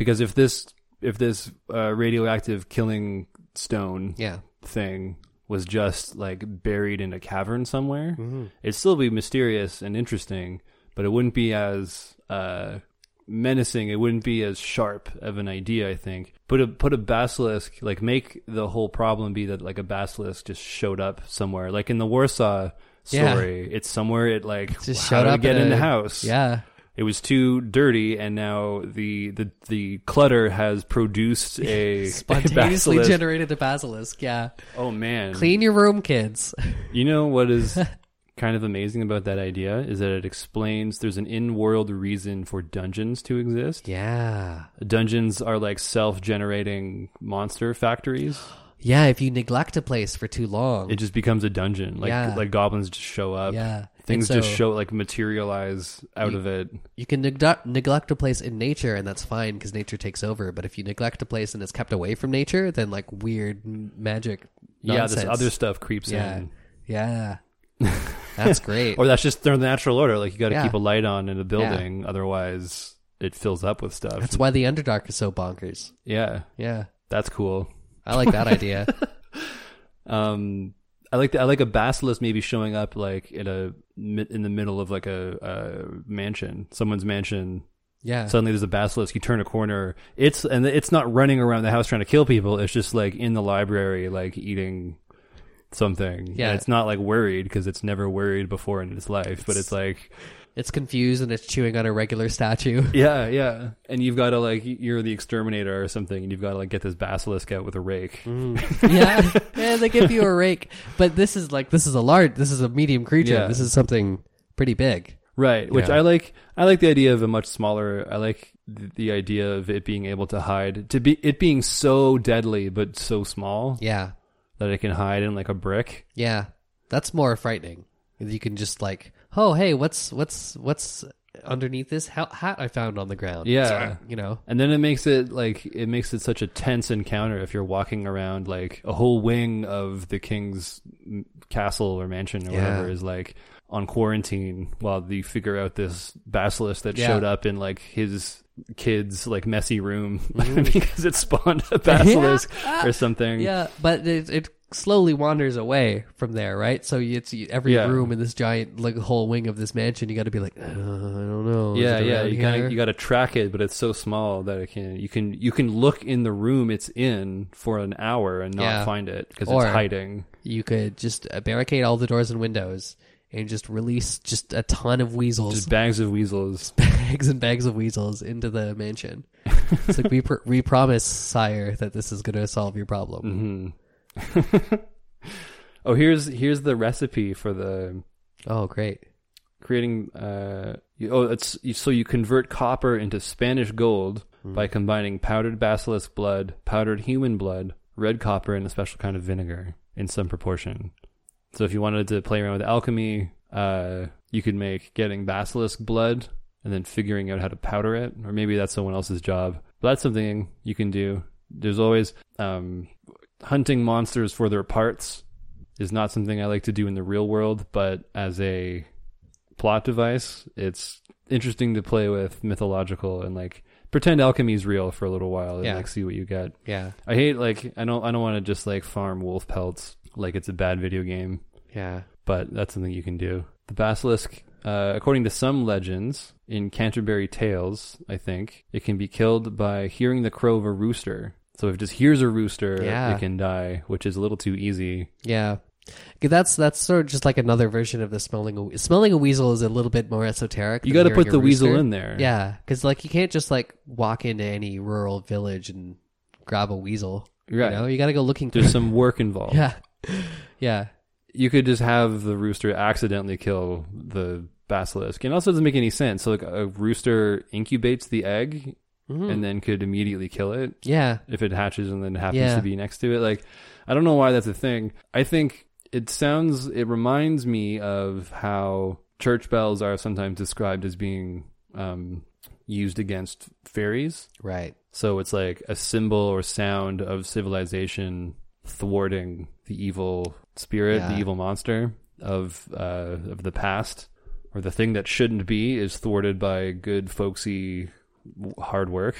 Because if this if this uh, radioactive killing stone yeah, thing was just like buried in a cavern somewhere, hmm it'd still be mysterious and interesting, but it wouldn't be as uh, menacing. It wouldn't be as sharp of an idea. I think put a put a basilisk like make the whole problem be that like a basilisk just showed up somewhere, like in the Warsaw Yeah. story. It's somewhere it like Just how showed it up get in a- the house. yeah. It was too dirty, and now the the the clutter has produced a a Spontaneously basilisk. generated a basilisk. Yeah, Oh man! clean your room, kids. You know what is kind of amazing about that idea is that it explains there's an in-world reason for dungeons to exist. yeah, Dungeons are like self-generating monster factories. yeah. If you neglect a place for too long, It just becomes a dungeon. Like Yeah. like goblins just show up. yeah, Things And just show like materialize out You- of it. You can neglect neglect a place in nature, and that's fine because nature takes over. But if you neglect a place and it's kept away from nature, then like weird magic. Yeah, this other stuff creeps Yeah. in. Yeah, that's great. Or that's just their natural order. Like you got to Yeah. keep a light on in a building, otherwise it fills up with stuff. That's why the Underdark is so bonkers. yeah, Yeah, that's cool. I like that idea. Um, I like the, I like a basilisk maybe showing up like in a in the middle of like a, a mansion, someone's mansion. Yeah, Suddenly there's a basilisk. You turn a corner. It's and it's not running around the house trying to kill people. It's just like in the library, like eating something. Yeah. and it's not like worried because it's never worried before in its life. But it's like it's confused and it's chewing on a regular statue. yeah, yeah. And you've got to like you're the exterminator or something, and you've got to like get this basilisk out with a rake. Mm. yeah, yeah. They give you a rake, but this is like this is a large, this is a medium creature. Yeah. This is something pretty big. Right, which Yeah. I like. I like the idea of a much smaller. I like the, the idea of it being able to hide, to be it being so deadly but so small Yeah, that it can hide in like a brick. yeah. That's more frightening. You can just like, oh, hey, what's what's what's underneath this ha- hat I found on the ground? Yeah. you know. And then it makes it like it makes it such a tense encounter if you're walking around like a whole wing of the king's castle or mansion or Yeah. whatever is like on quarantine while you figure out this basilisk that Yeah. showed up in like his kid's like messy room mm-hmm. because it spawned a basilisk ah. or something. Yeah, but it, it slowly wanders away from there, right? So it's every Yeah. room in this giant like whole wing of this mansion. You got to be like, uh, I don't know. Yeah, yeah. You kind of you got to track it, but it's so small that it can you can you can look in the room it's in for an hour and not Yeah. find it because it's hiding. You could just uh, barricade all the doors and windows and just release just a ton of weasels, Just bags of weasels. bags and bags of weasels into the mansion. it's like we pr- we promise, sire, that this is going to solve your problem. hmm oh, here's here's the recipe for the Oh, great. creating. Uh, you, oh, it's so you convert copper into Spanish gold by combining powdered basilisk blood, powdered human blood, red copper, and a special kind of vinegar in some proportion. So if you wanted to play around with alchemy, uh, you could make getting basilisk blood and then figuring out how to powder it, or maybe that's someone else's job. But that's something you can do. There's always um, hunting monsters for their parts is not something I like to do in the real world, but as a plot device, it's interesting to play with mythological and like pretend alchemy is real for a little while and Yeah. like see what you get. Yeah, I hate like I don't I don't want to just like farm wolf pelts like it's a bad video game, yeah. but that's something you can do. The basilisk, uh, according to some legends in Canterbury Tales, I think it can be killed by hearing the crow of a rooster. So if it just hears a rooster, Yeah. it can die, which is a little too easy. Yeah. 'Cause That's that's sort of just like another version of the smelling a smelling a weasel is a little bit more esoteric. You got to put the weasel in there. Yeah, because like you can't just like walk into any rural village and grab a weasel. right. You know, you got to go looking. There's some work involved. yeah, yeah, you could just have the rooster accidentally kill the basilisk. And it also doesn't make any sense. So like a rooster incubates the egg Mhm. and then could immediately kill it yeah, if it hatches and then happens Yeah. to be next to it. Like I don't know why that's a thing. I think it sounds it reminds me of how church bells are sometimes described as being um, used against fairies. right. So it's like a symbol or sound of civilization thwarting the evil spirit, Yeah. the evil monster of uh, of the past, or the thing that shouldn't be is thwarted by good folksy hard work.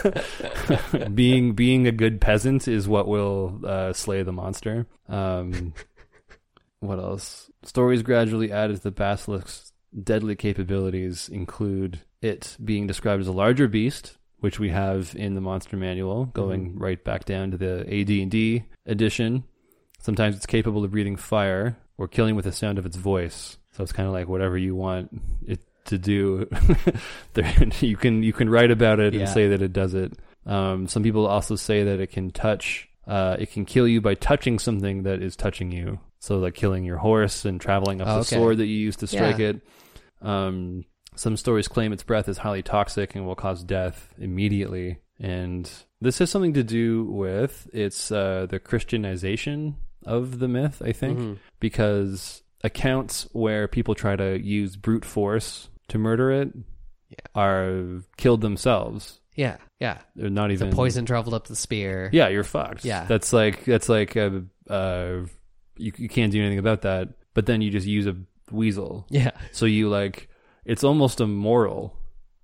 being being a good peasant is what will uh, slay the monster. Um, what else? Stories gradually added to the basilisk's deadly capabilities include it being described as a larger beast, which we have in the monster manual, going right back down to the AD&D edition. Sometimes it's capable of breathing fire or killing with the sound of its voice. So it's kind of like whatever you want it to do. you can you can write about it Yeah. and say that it does it. Um, some people also say that it can touch. Uh, it can kill you by touching something that is touching you. So like killing your horse and traveling up Oh, the okay. sword that you used to strike Yeah. it. Um, some stories claim its breath is highly toxic and will cause death immediately. And this has something to do with its uh, the Christianization of the myth, I think, Mhm. because accounts where people try to use brute force to murder it are killed themselves. Yeah, yeah. They're not The poison traveled up the spear. Yeah, you're fucked. Yeah. that's like that's like uh, uh, you you can't do anything about that. But then you just use a weasel, Yeah. so you like it's almost a moral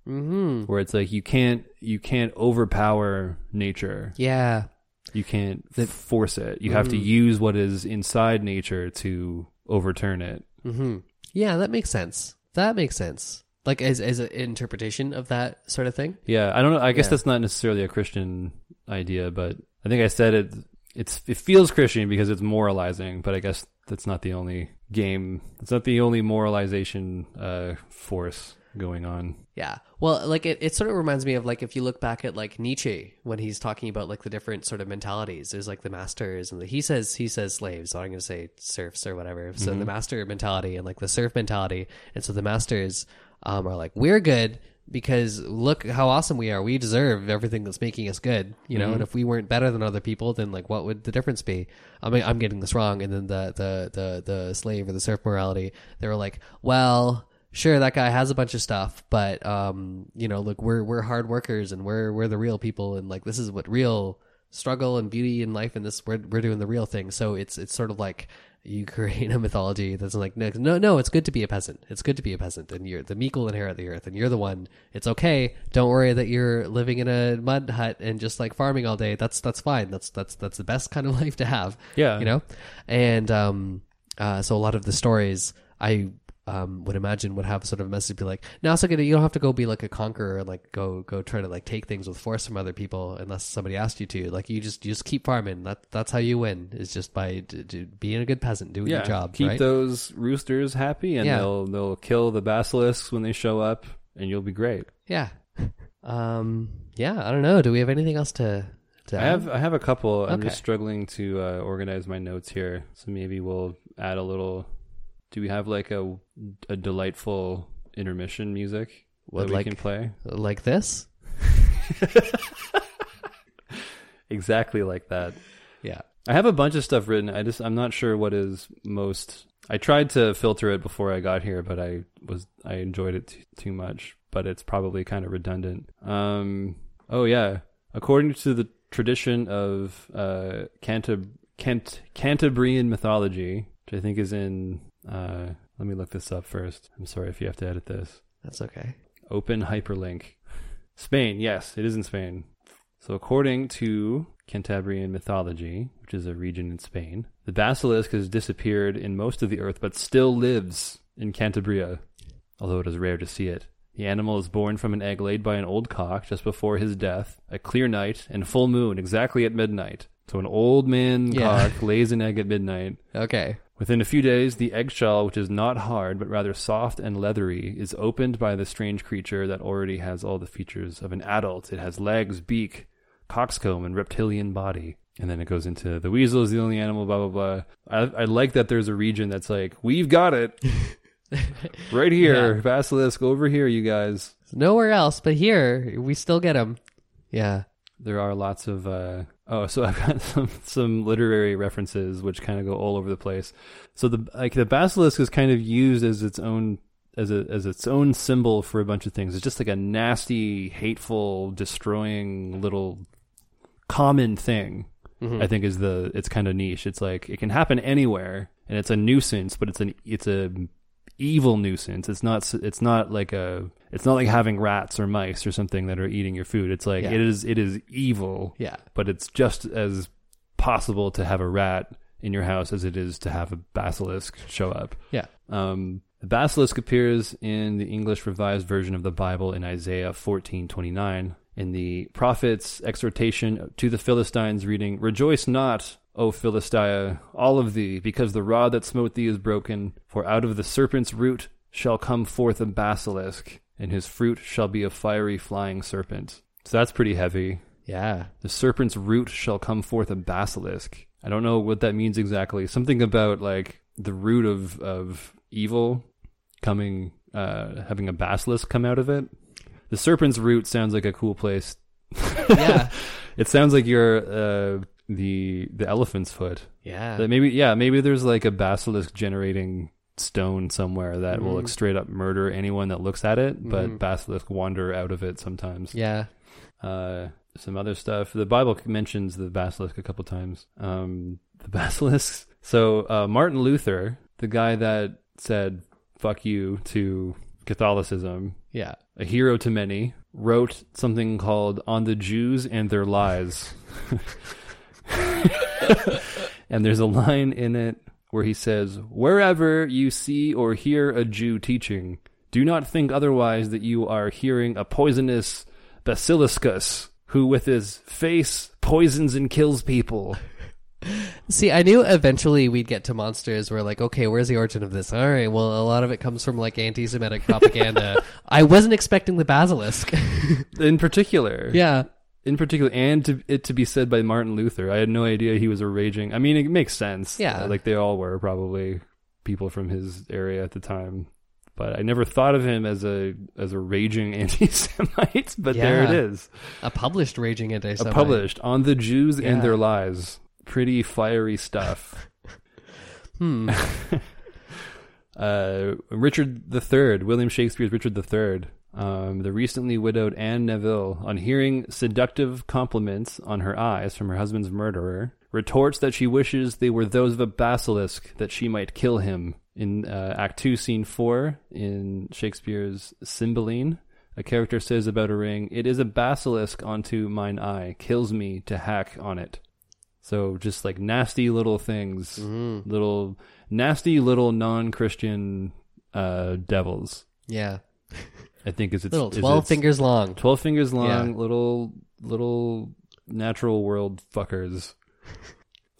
hmm where it's like you can't you can't overpower nature. Yeah. You can't force it. You have to Mhm. use what is inside nature to overturn it. hmm Yeah, that makes sense. That makes sense. Like as as an interpretation of that sort of thing. Yeah, I don't know. I guess Yeah. that's not necessarily a Christian idea, but I think I said it. It's it feels Christian because it's moralizing, but I guess that's not the only game. It's not the only moralization uh, force going on. Yeah. Well, like it, it sort of reminds me of like if you look back at like Nietzsche when he's talking about like the different sort of mentalities. There's like the masters and the, he says he says slaves. So I'm going to say serfs or whatever. So the master mentality and like the serf mentality. And so the masters um, are like we're good because look how awesome we are. We deserve everything that's making us good, you know. And if we weren't better than other people, then like what would the difference be? I mean, I'm getting this wrong. And then the the the the slave or the serf morality, they were like, well sure that guy has a bunch of stuff but um you know look we're we're hard workers and we're we're the real people and like this is what real struggle and beauty in life and this we're we're doing the real thing. So it's it's sort of like you create a mythology that's like no no no it's good to be a peasant. It's good to be a peasant and you're the meek will inherit the earth and you're the one. It's okay. Don't worry that you're living in a mud hut and just like farming all day. That's that's fine. That's that's that's the best kind of life to have Yeah, you know? And um uh so a lot of the stories i um would imagine would have sort of a message be like now it's okay you don't have to go be like a conqueror and like go go try to like take things with force from other people unless somebody asked you to like you just you just keep farming that that's how you win is just by d- d- being a good peasant doing yeah. your job Keep right those roosters happy, and Yeah. they'll they'll kill the basilisks when they show up, and you'll be great. yeah um yeah i don't know do we have anything else to to I have I have a couple. I'm just struggling to uh, organize my notes here, so maybe we'll add a little. Do we have like a a delightful intermission music What, that we like- can play? like this Exactly like that. yeah I have a bunch of stuff written. I just I'm not sure what is most. I tried to filter it before I got here, but I was I enjoyed it too, too much. But it's probably kind of redundant. Um. Oh yeah. According to the tradition of uh Cantab- Cant- Cantabrian mythology, which I think is in. Uh, let me look this up first. I'm sorry if you have to edit this. that's okay Open hyperlink. Spain, yes, it is in Spain. So, according to Cantabrian mythology, which is a region in Spain, the basilisk has disappeared in most of the earth but still lives in Cantabria, although it is rare to see it. The animal is born from an egg laid by an old cock just before his death, a clear night and full moon exactly at midnight. So, an old man Yeah. cock lays an egg at midnight. okay Within a few days, the eggshell, which is not hard but rather soft and leathery, is opened by the strange creature that already has all the features of an adult. It has legs, beak, coxcomb, and reptilian body. And then it goes into the weasel is the only animal, blah, blah, blah. I, I like that there's a region that's like, we've got it. right here. Yeah. Basilisk over here, you guys. nowhere else but here we still get them yeah There are lots of uh oh, so I've got some some literary references which kind of go all over the place. So the like the basilisk is kind of used as its own as a as its own symbol for a bunch of things. It's just like a nasty, hateful, destroying little common thing. Mhm. I think is the it's kind of niche. It's like it can happen anywhere, and it's a nuisance, but it's an it's a evil nuisance. It's not it's not like a it's not like having rats or mice or something that are eating your food. It's like Yeah. it is it is evil, Yeah. but it's just as possible to have a rat in your house as it is to have a basilisk show up. Yeah. Um, the basilisk appears in the English Revised Version of the Bible in Isaiah 14:29 in the prophet's exhortation to the Philistines reading, "Rejoice not, O Philistia, all of thee, because the rod that smote thee is broken, for out of the serpent's root shall come forth a basilisk, and his fruit shall be a fiery flying serpent." So that's pretty heavy. Yeah. The serpent's root shall come forth a basilisk. I don't know what that means exactly. Something about like the root of of evil coming, uh, having a basilisk come out of it. The serpent's root sounds like a cool place. Yeah. It sounds like you're uh, the the elephant's foot. Yeah. That maybe yeah maybe there's like a basilisk generating stone somewhere that will like Mhm. straight up murder anyone that looks at it, but Mhm. basilisk wander out of it sometimes yeah. uh, some other stuff. The Bible mentions the basilisk a couple times. Um, the basilisks. So uh, Martin Luther, the guy that said "fuck you" to Catholicism, Yeah. a hero to many, wrote something called "On the Jews and Their Lies." and there's a line in it where he says, "Wherever you see or hear a Jew teaching, do not think otherwise that you are hearing a poisonous basiliscus who with his face poisons and kills people." See, I knew eventually we'd get to monsters. We're like, okay, where's the origin of this? All right, well, a lot of it comes from like anti-Semitic propaganda. I wasn't expecting the basilisk. In particular, yeah, in particular, and to, it to be said by Martin Luther. I had no idea he was a raging. I mean, it makes sense. Yeah. Uh, like they all were probably people from his area at the time. But I never thought of him as a as a raging anti-Semite. But there it is, a published raging anti-Semite. a published on the Jews Yeah. and their lies. Pretty fiery stuff. Hmm. uh, Richard III, William Shakespeare's Richard III, um, the recently widowed Anne Neville, on hearing seductive compliments on her eyes from her husband's murderer, retorts that she wishes they were those of a basilisk that she might kill him. In uh, Act 2, Scene 4, in Shakespeare's Cymbeline, a character says about a ring, It is a basilisk unto mine eye, kills me to hack on it. So just like nasty little things Mhm. little nasty little non-Christian uh, devils. Yeah, I think is its little is twelve its- fingers long. twelve fingers long, Yeah. little little natural world fuckers.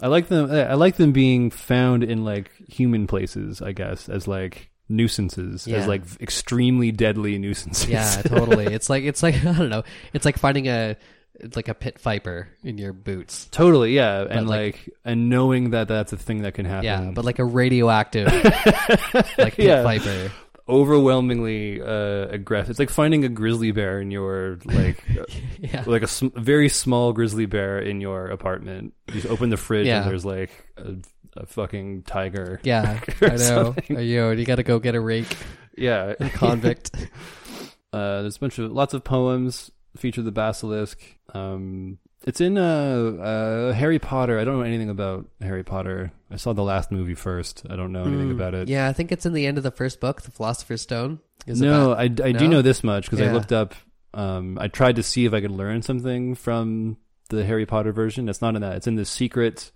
I like them. I like them being found in like human places. I guess as like nuisances, Yeah. as like extremely deadly nuisances. Yeah, totally. It's like it's like I don't know. It's like finding a it's like a pit viper in your boots. totally. Yeah, and like- like, and knowing that that's a thing that can happen. Yeah, but like a radioactive like pit Yeah. viper. Overwhelmingly uh, aggressive. It's like finding a grizzly bear in your like Yeah. like a sm- very small grizzly bear in your apartment. You just open the fridge Yeah. and there's like a, a fucking tiger. Yeah, I know. something. Uh, Yo, you got to go get a rake, Yeah, a convict. uh, there's a bunch of lots of poems feature the basilisk. Um, it's in uh, uh, Harry Potter. I don't know anything about Harry Potter. I saw the last movie first. I don't know anything Mm, about it. Yeah, I think it's in the end of the first book, The Philosopher's Stone. Is no, about- I, I do No? know this much because I Yeah. looked up. Um, I tried to see if I could learn something from the Harry Potter version. It's not in that. It's in the secret,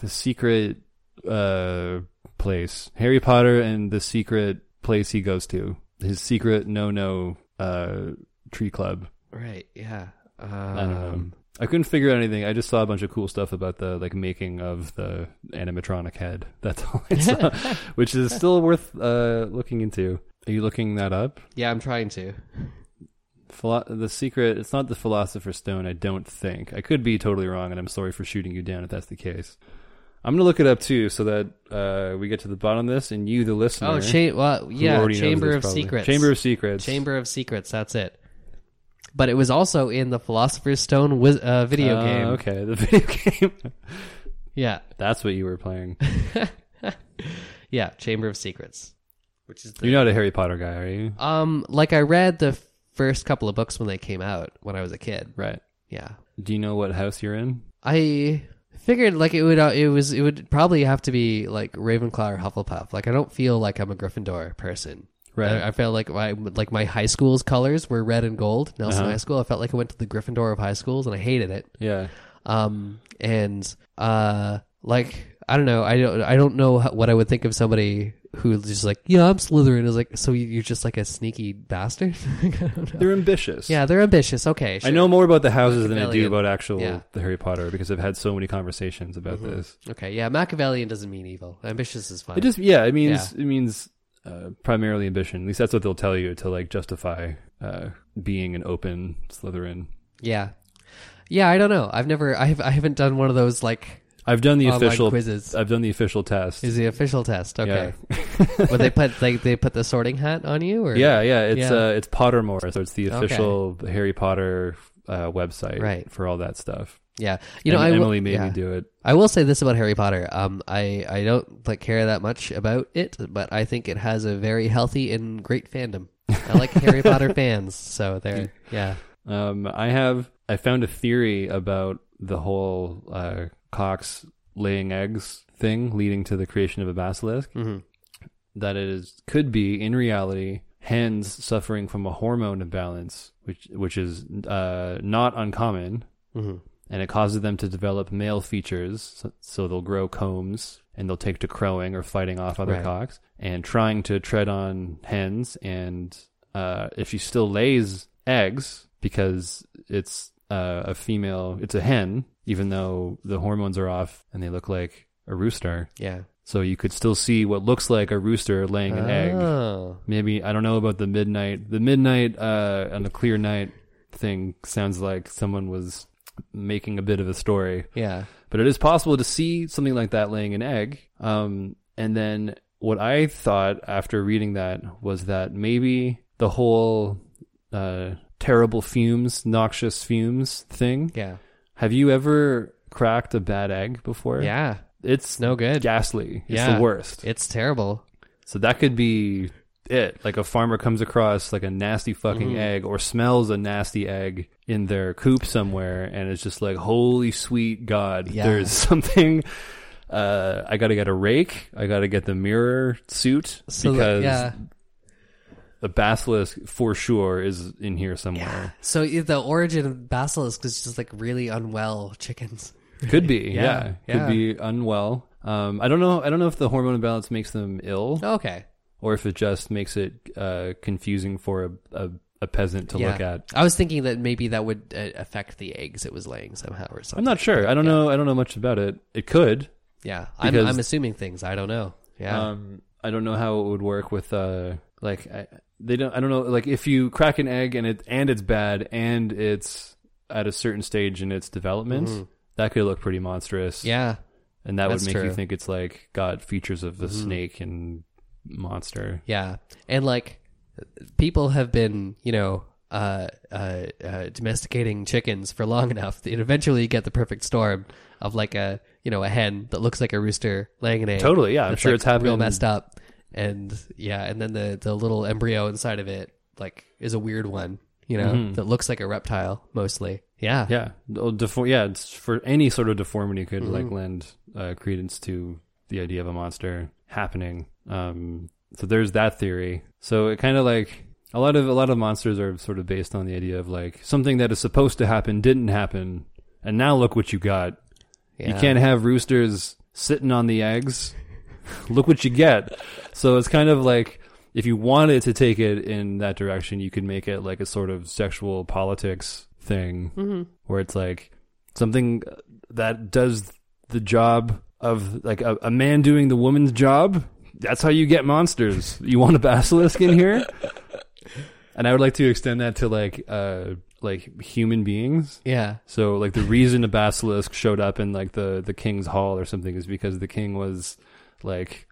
the secret uh, place. Harry Potter and the secret place he goes to. His secret no no uh, tree club. right. Yeah. Um, I don't know. I couldn't figure out anything. I just saw a bunch of cool stuff about the like making of the animatronic head. That's all I saw, which is still worth uh, looking into. Are you looking that up? Yeah, I'm trying to. Philo- the secret it's not the philosopher's stone i don't think i could be totally wrong and i'm sorry for shooting you down if that's the case i'm gonna look it up too so that uh, we get to the bottom of this and you the listener Oh, cha- well, yeah, Chamber of probably- Secrets. chamber of secrets Chamber of Secrets. That's it. But it was also in the Philosopher's Stone wiz- uh, video Uh, game. okay the video game Yeah, that's what you were playing yeah, Chamber of Secrets, which is the you're not a harry potter guy are you um like I read the first couple of books when they came out when I was a kid. right Yeah, do you know what house you're in I figured like it would uh, it was it would probably have to be like Ravenclaw or Hufflepuff. Like I don't feel like I'm a Gryffindor person. Right. I, felt like my like my high school's colors were red and gold. Nelson Uh-huh. High School. I felt like I went to the Gryffindor of high schools, and I hated it. Yeah. Um, and uh, like I don't know, I don't I don't know how, what I would think of somebody who's just like, yeah, I'm Slytherin. Is like, so you- you're just like a sneaky bastard. I don't know. They're ambitious. Yeah, they're ambitious. Okay, I know more about the houses than I do Machiavellian. about actual Yeah. the Harry Potter because I've had so many conversations about this. Okay, yeah, Machiavellian doesn't mean evil. Ambitious is fine. It just yeah, it means it means uh, primarily ambition. At least that's what they'll tell you to like justify uh, being an open Slytherin. yeah, yeah. I don't know. I've never. I have. I haven't done one of those like I've done the official quizzes. I've done the official test. Is the official test okay? Yeah. Would they put like they put the sorting hat on you or Yeah, yeah, it's Yeah. uh it's Pottermore, so it's the Okay. official Harry Potter uh, website Right. for all that stuff. Yeah, you know, Em- I will, Emily made yeah. me do it. I will say this about Harry Potter. Um, I I don't like care that much about it, but I think it has a very healthy and great fandom. I like Harry Potter fans, so there. Yeah. Um, I have I found a theory about the whole uh, cocks laying eggs thing leading to the creation of a basilisk. hmm That it is could be in reality hens suffering from a hormone imbalance, which which is uh, not uncommon, hmm and it causes them to develop male features. So, so they'll grow combs and they'll take to crowing or fighting off other Right. cocks and trying to tread on hens. And uh, if she still lays eggs because it's uh, a female, it's a hen, even though the hormones are off and they look like a rooster. Yeah. So you could still see what looks like a rooster laying an egg. Oh. Maybe I don't know about the midnight. The midnight uh, on a clear night thing sounds like someone was making a bit of a story, Yeah. but it is possible to see something like that laying an egg. Um, and then what I thought after reading that was that maybe the whole uh, terrible fumes, noxious fumes thing. Yeah. Have you ever cracked a bad egg before? Yeah. it's no good. ghastly. It's Yeah. the worst. It's terrible. So that could be it. Like a farmer comes across like a nasty fucking Mhm. egg or smells a nasty egg in their coop somewhere and it's just like, holy sweet God, Yeah. there's something. Uh, I got to get a rake. I got to get the mirror suit So because yeah. the basilisk for sure is in here somewhere. Yeah. So the origin of basilisk is just like really unwell chickens. Could be, Yeah, yeah. yeah. Could be unwell. Um, I don't know. I don't know if the hormone imbalance makes them ill. Okay. Or if it just makes it uh, confusing for a, a, a peasant to yeah. look at. I was thinking that maybe that would uh, affect the eggs it was laying somehow or something. I'm not sure. I don't know. I don't know much about it. It could. Yeah. I'm, Because- I'm assuming things. I don't know. Yeah. Um, I don't know how it would work with uh, like I, they don't. I don't know. Like if you crack an egg and it and it's bad and it's at a certain stage in its development, Mhm. that could look pretty monstrous. yeah. and that would that's make you true. think it's like got features of the Mhm. snake and monster. Yeah. And like people have been, you know, uh, uh, uh, domesticating chickens for long enough that eventually you get the perfect storm of like a, you know, a hen that looks like a rooster laying an egg. Totally. Yeah, I'm sure like, it's happened. real messed up. And yeah, and then the the little embryo inside of it like is a weird one, you know, Mhm. that looks like a reptile mostly. Yeah. Yeah, defor- yeah. It's for any sort of deformity could like Mhm. lend uh, credence to the idea of a monster happening. Um, so there's that theory. So it kind of like a lot of a lot of monsters are sort of based on the idea of like something that is supposed to happen didn't happen, and now look what you got. You can't have roosters sitting on the eggs. look what you get. So it's kind of like if you wanted to take it in that direction, you could make it like a sort of sexual politics thing Mhm. where it's like something that does the job of like a, a man doing the woman's job. That's how you get monsters. You want a basilisk in here? And I would like to extend that to like uh like human beings. Yeah. So like the reason a basilisk showed up in like the the king's hall or something is because the king was like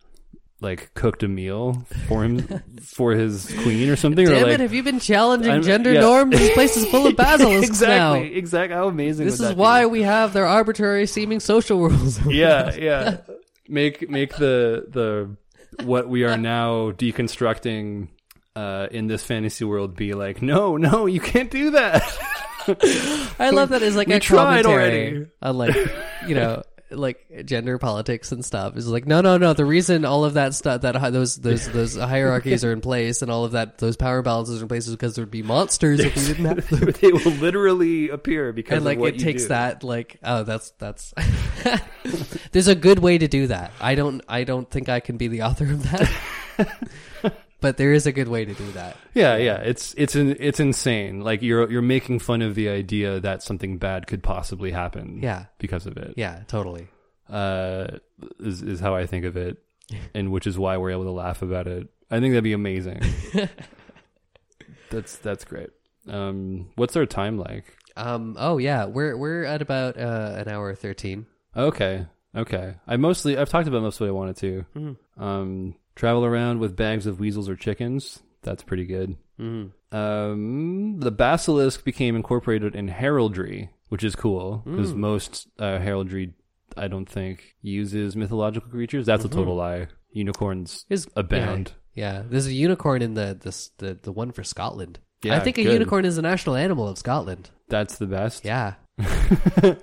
like cooked a meal for him for his queen or something Damn or like it, have you been challenging I'm- gender yeah. norms? This place is full of basilisks exactly now. exactly how amazing This is that be? why we have their arbitrary seeming social rules. yeah, yeah. Make make the the what we are now deconstructing uh, in this fantasy world be like, no, no, you can't do that. I love that as like We a tried commentary already. on like you know like gender politics and stuff is like no no no the reason all of that stuff that hi- those those those hierarchies are in place and all of that those power balances are in place is because there'd be monsters if we didn't have them. they will literally appear because and like it takes do. that like oh that's that's there's a good way to do that i don't i don't think i can be the author of that but there is a good way to do that Yeah, yeah, it's it's in, it's insane. Like you're you're making fun of the idea that something bad could possibly happen. Yeah. because of it. yeah totally uh, is is how I think of it, and which is why we're able to laugh about it. I think that'd be amazing. that's that's great. Um, what's our time like? um oh yeah we're we're at about uh an hour 13 Okay, okay. I mostly I've talked about most of what I wanted to. Mhm. Um, travel around with bags of weasels or chickens. That's pretty good. mm. Um, the basilisk became incorporated in heraldry, which is cool because Mm. most uh, heraldry, I don't think, uses mythological creatures. That's a total lie. Unicorns Is abound. Yeah, there's a unicorn in the this the the one for Scotland. Yeah, I think a good. unicorn is the national animal of Scotland. That's the best. Yeah.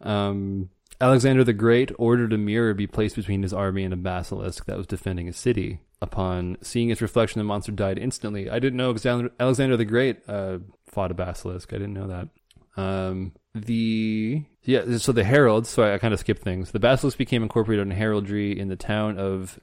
um, Alexander the Great ordered a mirror be placed between his army and a basilisk that was defending a city. Upon seeing its reflection, the monster died instantly. I didn't know Alexander, the Great uh, fought a basilisk. I didn't know that. Um, the yeah, so the heralds. So I, I kind of skipped things. The basilisk became incorporated in heraldry in the town of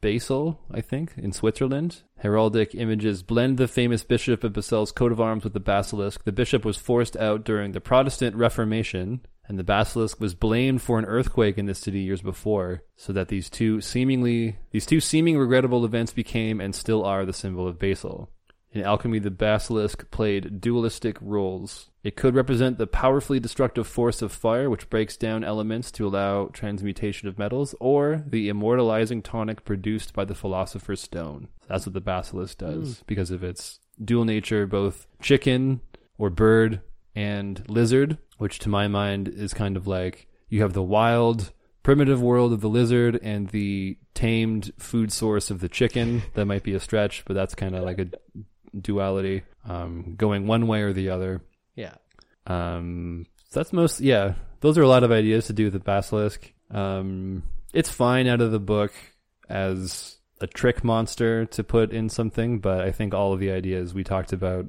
Basel, I think, in Switzerland. Heraldic images blend the famous Bishop of Basel's coat of arms with the basilisk. The bishop was forced out during the Protestant Reformation, and the basilisk was blamed for an earthquake in the city years before, so that these two seemingly these two seeming regrettable events became and still are the symbol of Basel. In alchemy, the basilisk played dualistic roles. It could represent the powerfully destructive force of fire, which breaks down elements to allow transmutation of metals, or the immortalizing tonic produced by the philosopher's stone. That's what the basilisk does hmm. because of its dual nature, both chicken or bird and lizard, which to my mind is kind of like you have the wild, primitive world of the lizard and the tamed food source of the chicken. That might be a stretch, but that's kind of like a duality, um, going one way or the other. Yeah. Um, so that's most, yeah, those are a lot of ideas to do with the basilisk. Um, it's fine out of the book as a trick monster to put in something, but I think all of the ideas we talked about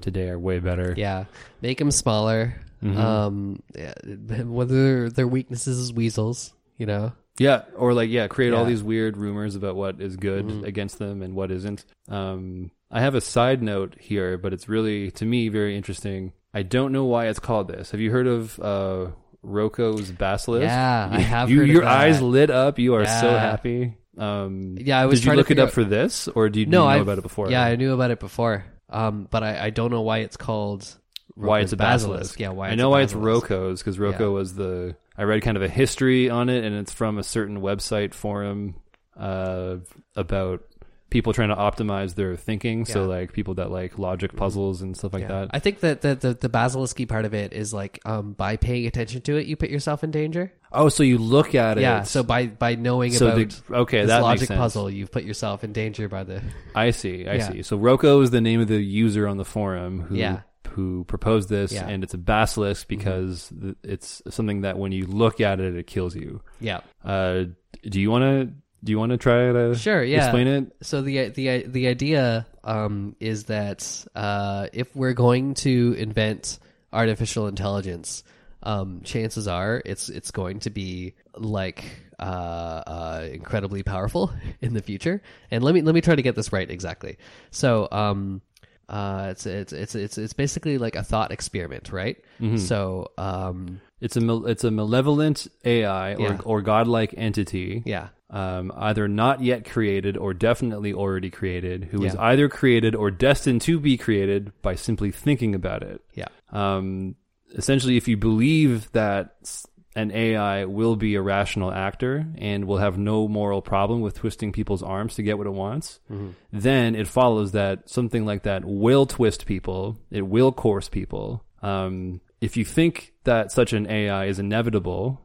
today are way better. Yeah. Make them smaller. Mhm. Um yeah, whether their weaknesses is weasels, you know. Yeah, or like yeah, create all these weird rumors about what is good Mhm. against them and what isn't. Um, I have a side note here, but it's really to me very interesting. I don't know why it's called this. Have you heard of uh, Roko's basilisk? Yeah, I have You, heard of your that. eyes lit up. You are so happy. Um, Yeah, I was Did you look it up for this, or did you No, know I've- about it before? Yeah, I knew about it before. Um but I, I don't know why it's called why it's a basilisk. Yeah, why I it's know a why it's basilisk. Roko's because Rocco Yeah. was the. I read kind of a history on it, and it's from a certain website forum uh, about people trying to optimize their thinking. So Yeah. Mm-hmm. like people that like logic puzzles and stuff like Yeah. that. I think that the, the the basilisky part of it is like um by paying attention to it you put yourself in danger. oh, so you look at it. Yeah, so by by knowing so about the, okay, this that logic sense. puzzle, you've put yourself in danger by the I see. I Yeah. see. So Roko is the name of the user on the forum who Yeah. who proposed this, Yeah. Mm-hmm. and it's a basilisk because th- it's something that when you look at it, it kills you. yeah. Uh, do you want to? Do you want to try to Sure, yeah. explain it? So the the the idea um, is that uh, if we're going to invent artificial intelligence, um, chances are it's it's going to be like uh, uh, incredibly powerful in the future. And let me let me try to get this right exactly. So um, uh, it's it's it's it's it's basically like a thought experiment, right? So um, It's a mal- it's a malevolent AI or Yeah. or godlike entity, yeah, um, either not yet created or definitely already created, who is Yeah. either created or destined to be created by simply thinking about it. yeah, Um, essentially, if you believe that s- an AI will be a rational actor and will have no moral problem with twisting people's arms to get what it wants, then it follows that something like that will twist people, it will coerce people. Um, if you think that such an AI is inevitable,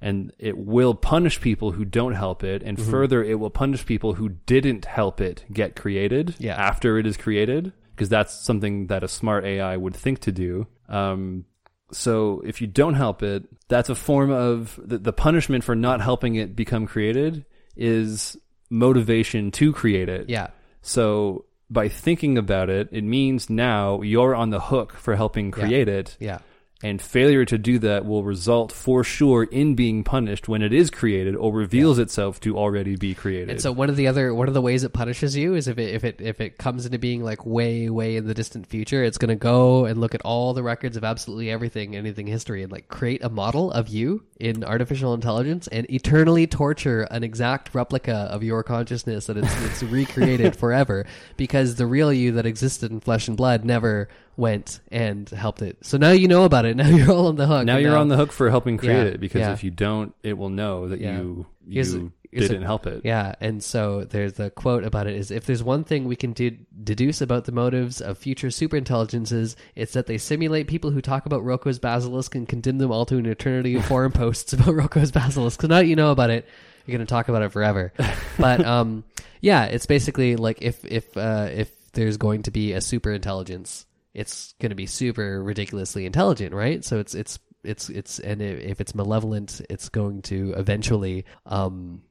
and it will punish people who don't help it, and further, it will punish people who didn't help it get created Yeah. after it is created, because that's something that a smart AI would think to do. Um, So if you don't help it, that's a form of the, the punishment for not helping it become created is motivation to create it. Yeah. So by thinking about it, it means now you're on the hook for helping create it. Yeah. And failure to do that will result for sure in being punished when it is created or reveals itself to already be created. And so one of the other one of the ways it punishes you is if it if it if it comes into being like way way in the distant future, it's going to go and look at all the records of absolutely everything, anything history, and like create a model of you in artificial intelligence and eternally torture an exact replica of your consciousness that it's it's recreated forever because the real you that existed in flesh and blood never went and helped it. So now you know about it. Now you're all on the hook. now you're on the hook for helping create Yeah, it because yeah. if you don't, it will know that Yeah. you Here's- you here's a- didn't help it. Yeah, and so there's the quote about it is if there's one thing we can de- deduce about the motives of future superintelligences, it's that they simulate people who talk about Roko's basilisk and condemn them all to an eternity of forum posts about Roko's basilisk. Because now that you know about it, you're going to talk about it forever. but um, yeah, it's basically like if if uh, if there's going to be a superintelligence, it's going to be super ridiculously intelligent, right? So it's it's it's it's and if it's malevolent, it's going to eventually um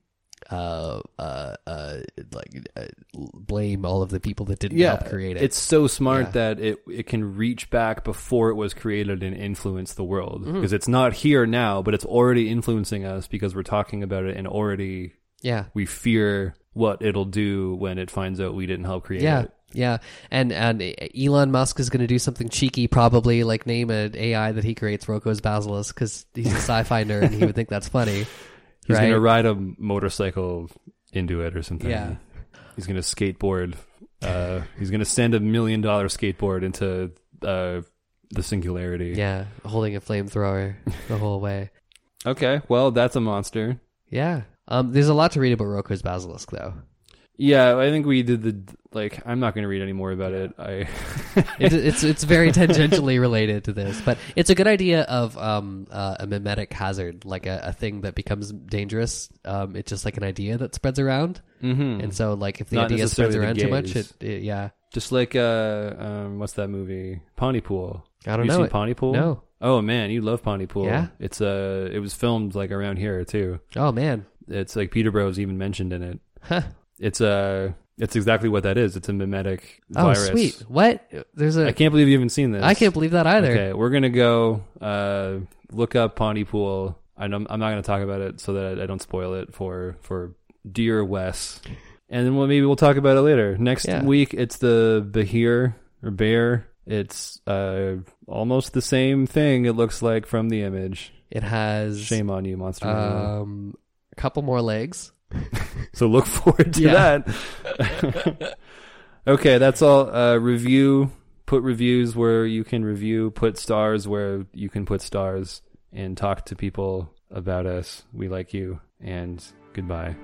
uh, uh, uh, like uh, blame all of the people that didn't Yeah, help create it. It's so smart Yeah. that it it can reach back before it was created and influence the world Mm-hmm. because it's not here now, but it's already influencing us because we're talking about it and already yeah, we fear what it'll do when it finds out we didn't help create yeah, it. Yeah. And and Elon Musk is going to do something cheeky, probably like name an AI that he creates Roko's basilisk because he's a sci-fi nerd and he would think that's funny. He's right? gonna ride a motorcycle into it or something. Yeah. He's gonna skateboard. Uh, he's gonna send a million dollar skateboard into uh, the singularity. Yeah, holding a flamethrower the whole way. Okay. Well, that's a monster. Yeah. Um, there's a lot to read about Roko's basilisk, though. Yeah, I think we did the like. I'm not going to read any more about it. I it, it's it's very tangentially related to this, but it's a good idea of um, uh, a mimetic hazard, like a, a thing that becomes dangerous. Um, it's just like an idea that spreads around, Mhm. and so like if the Not idea spreads around too much, it, it yeah. just like uh, um, what's that movie? Pontypool. I don't you know seen it. Pontypool? No. Oh man, you love Pontypool. Yeah? It's uh, it was filmed like around here too. Oh man, It's like Peterborough's even mentioned in it. huh. It's uh, it's exactly what that is. It's a mimetic oh virus. sweet. What? There's a. I can't believe you haven't seen this. I can't believe that either. Okay, we're gonna go uh, look up Pontypool. I know, I'm not gonna talk about it so that I don't spoil it for for dear Wes. And then we'll, maybe we'll talk about it later. Next Yeah. week, it's the Behir or Bear. It's uh, almost the same thing. It looks like from the image. It has Shame on you, Monster. Um a couple more legs. So look forward to Yeah. that. okay, that's all. Uh, review. Put reviews where you can review. Put stars where you can put stars. And talk to people about us. We like you. And goodbye.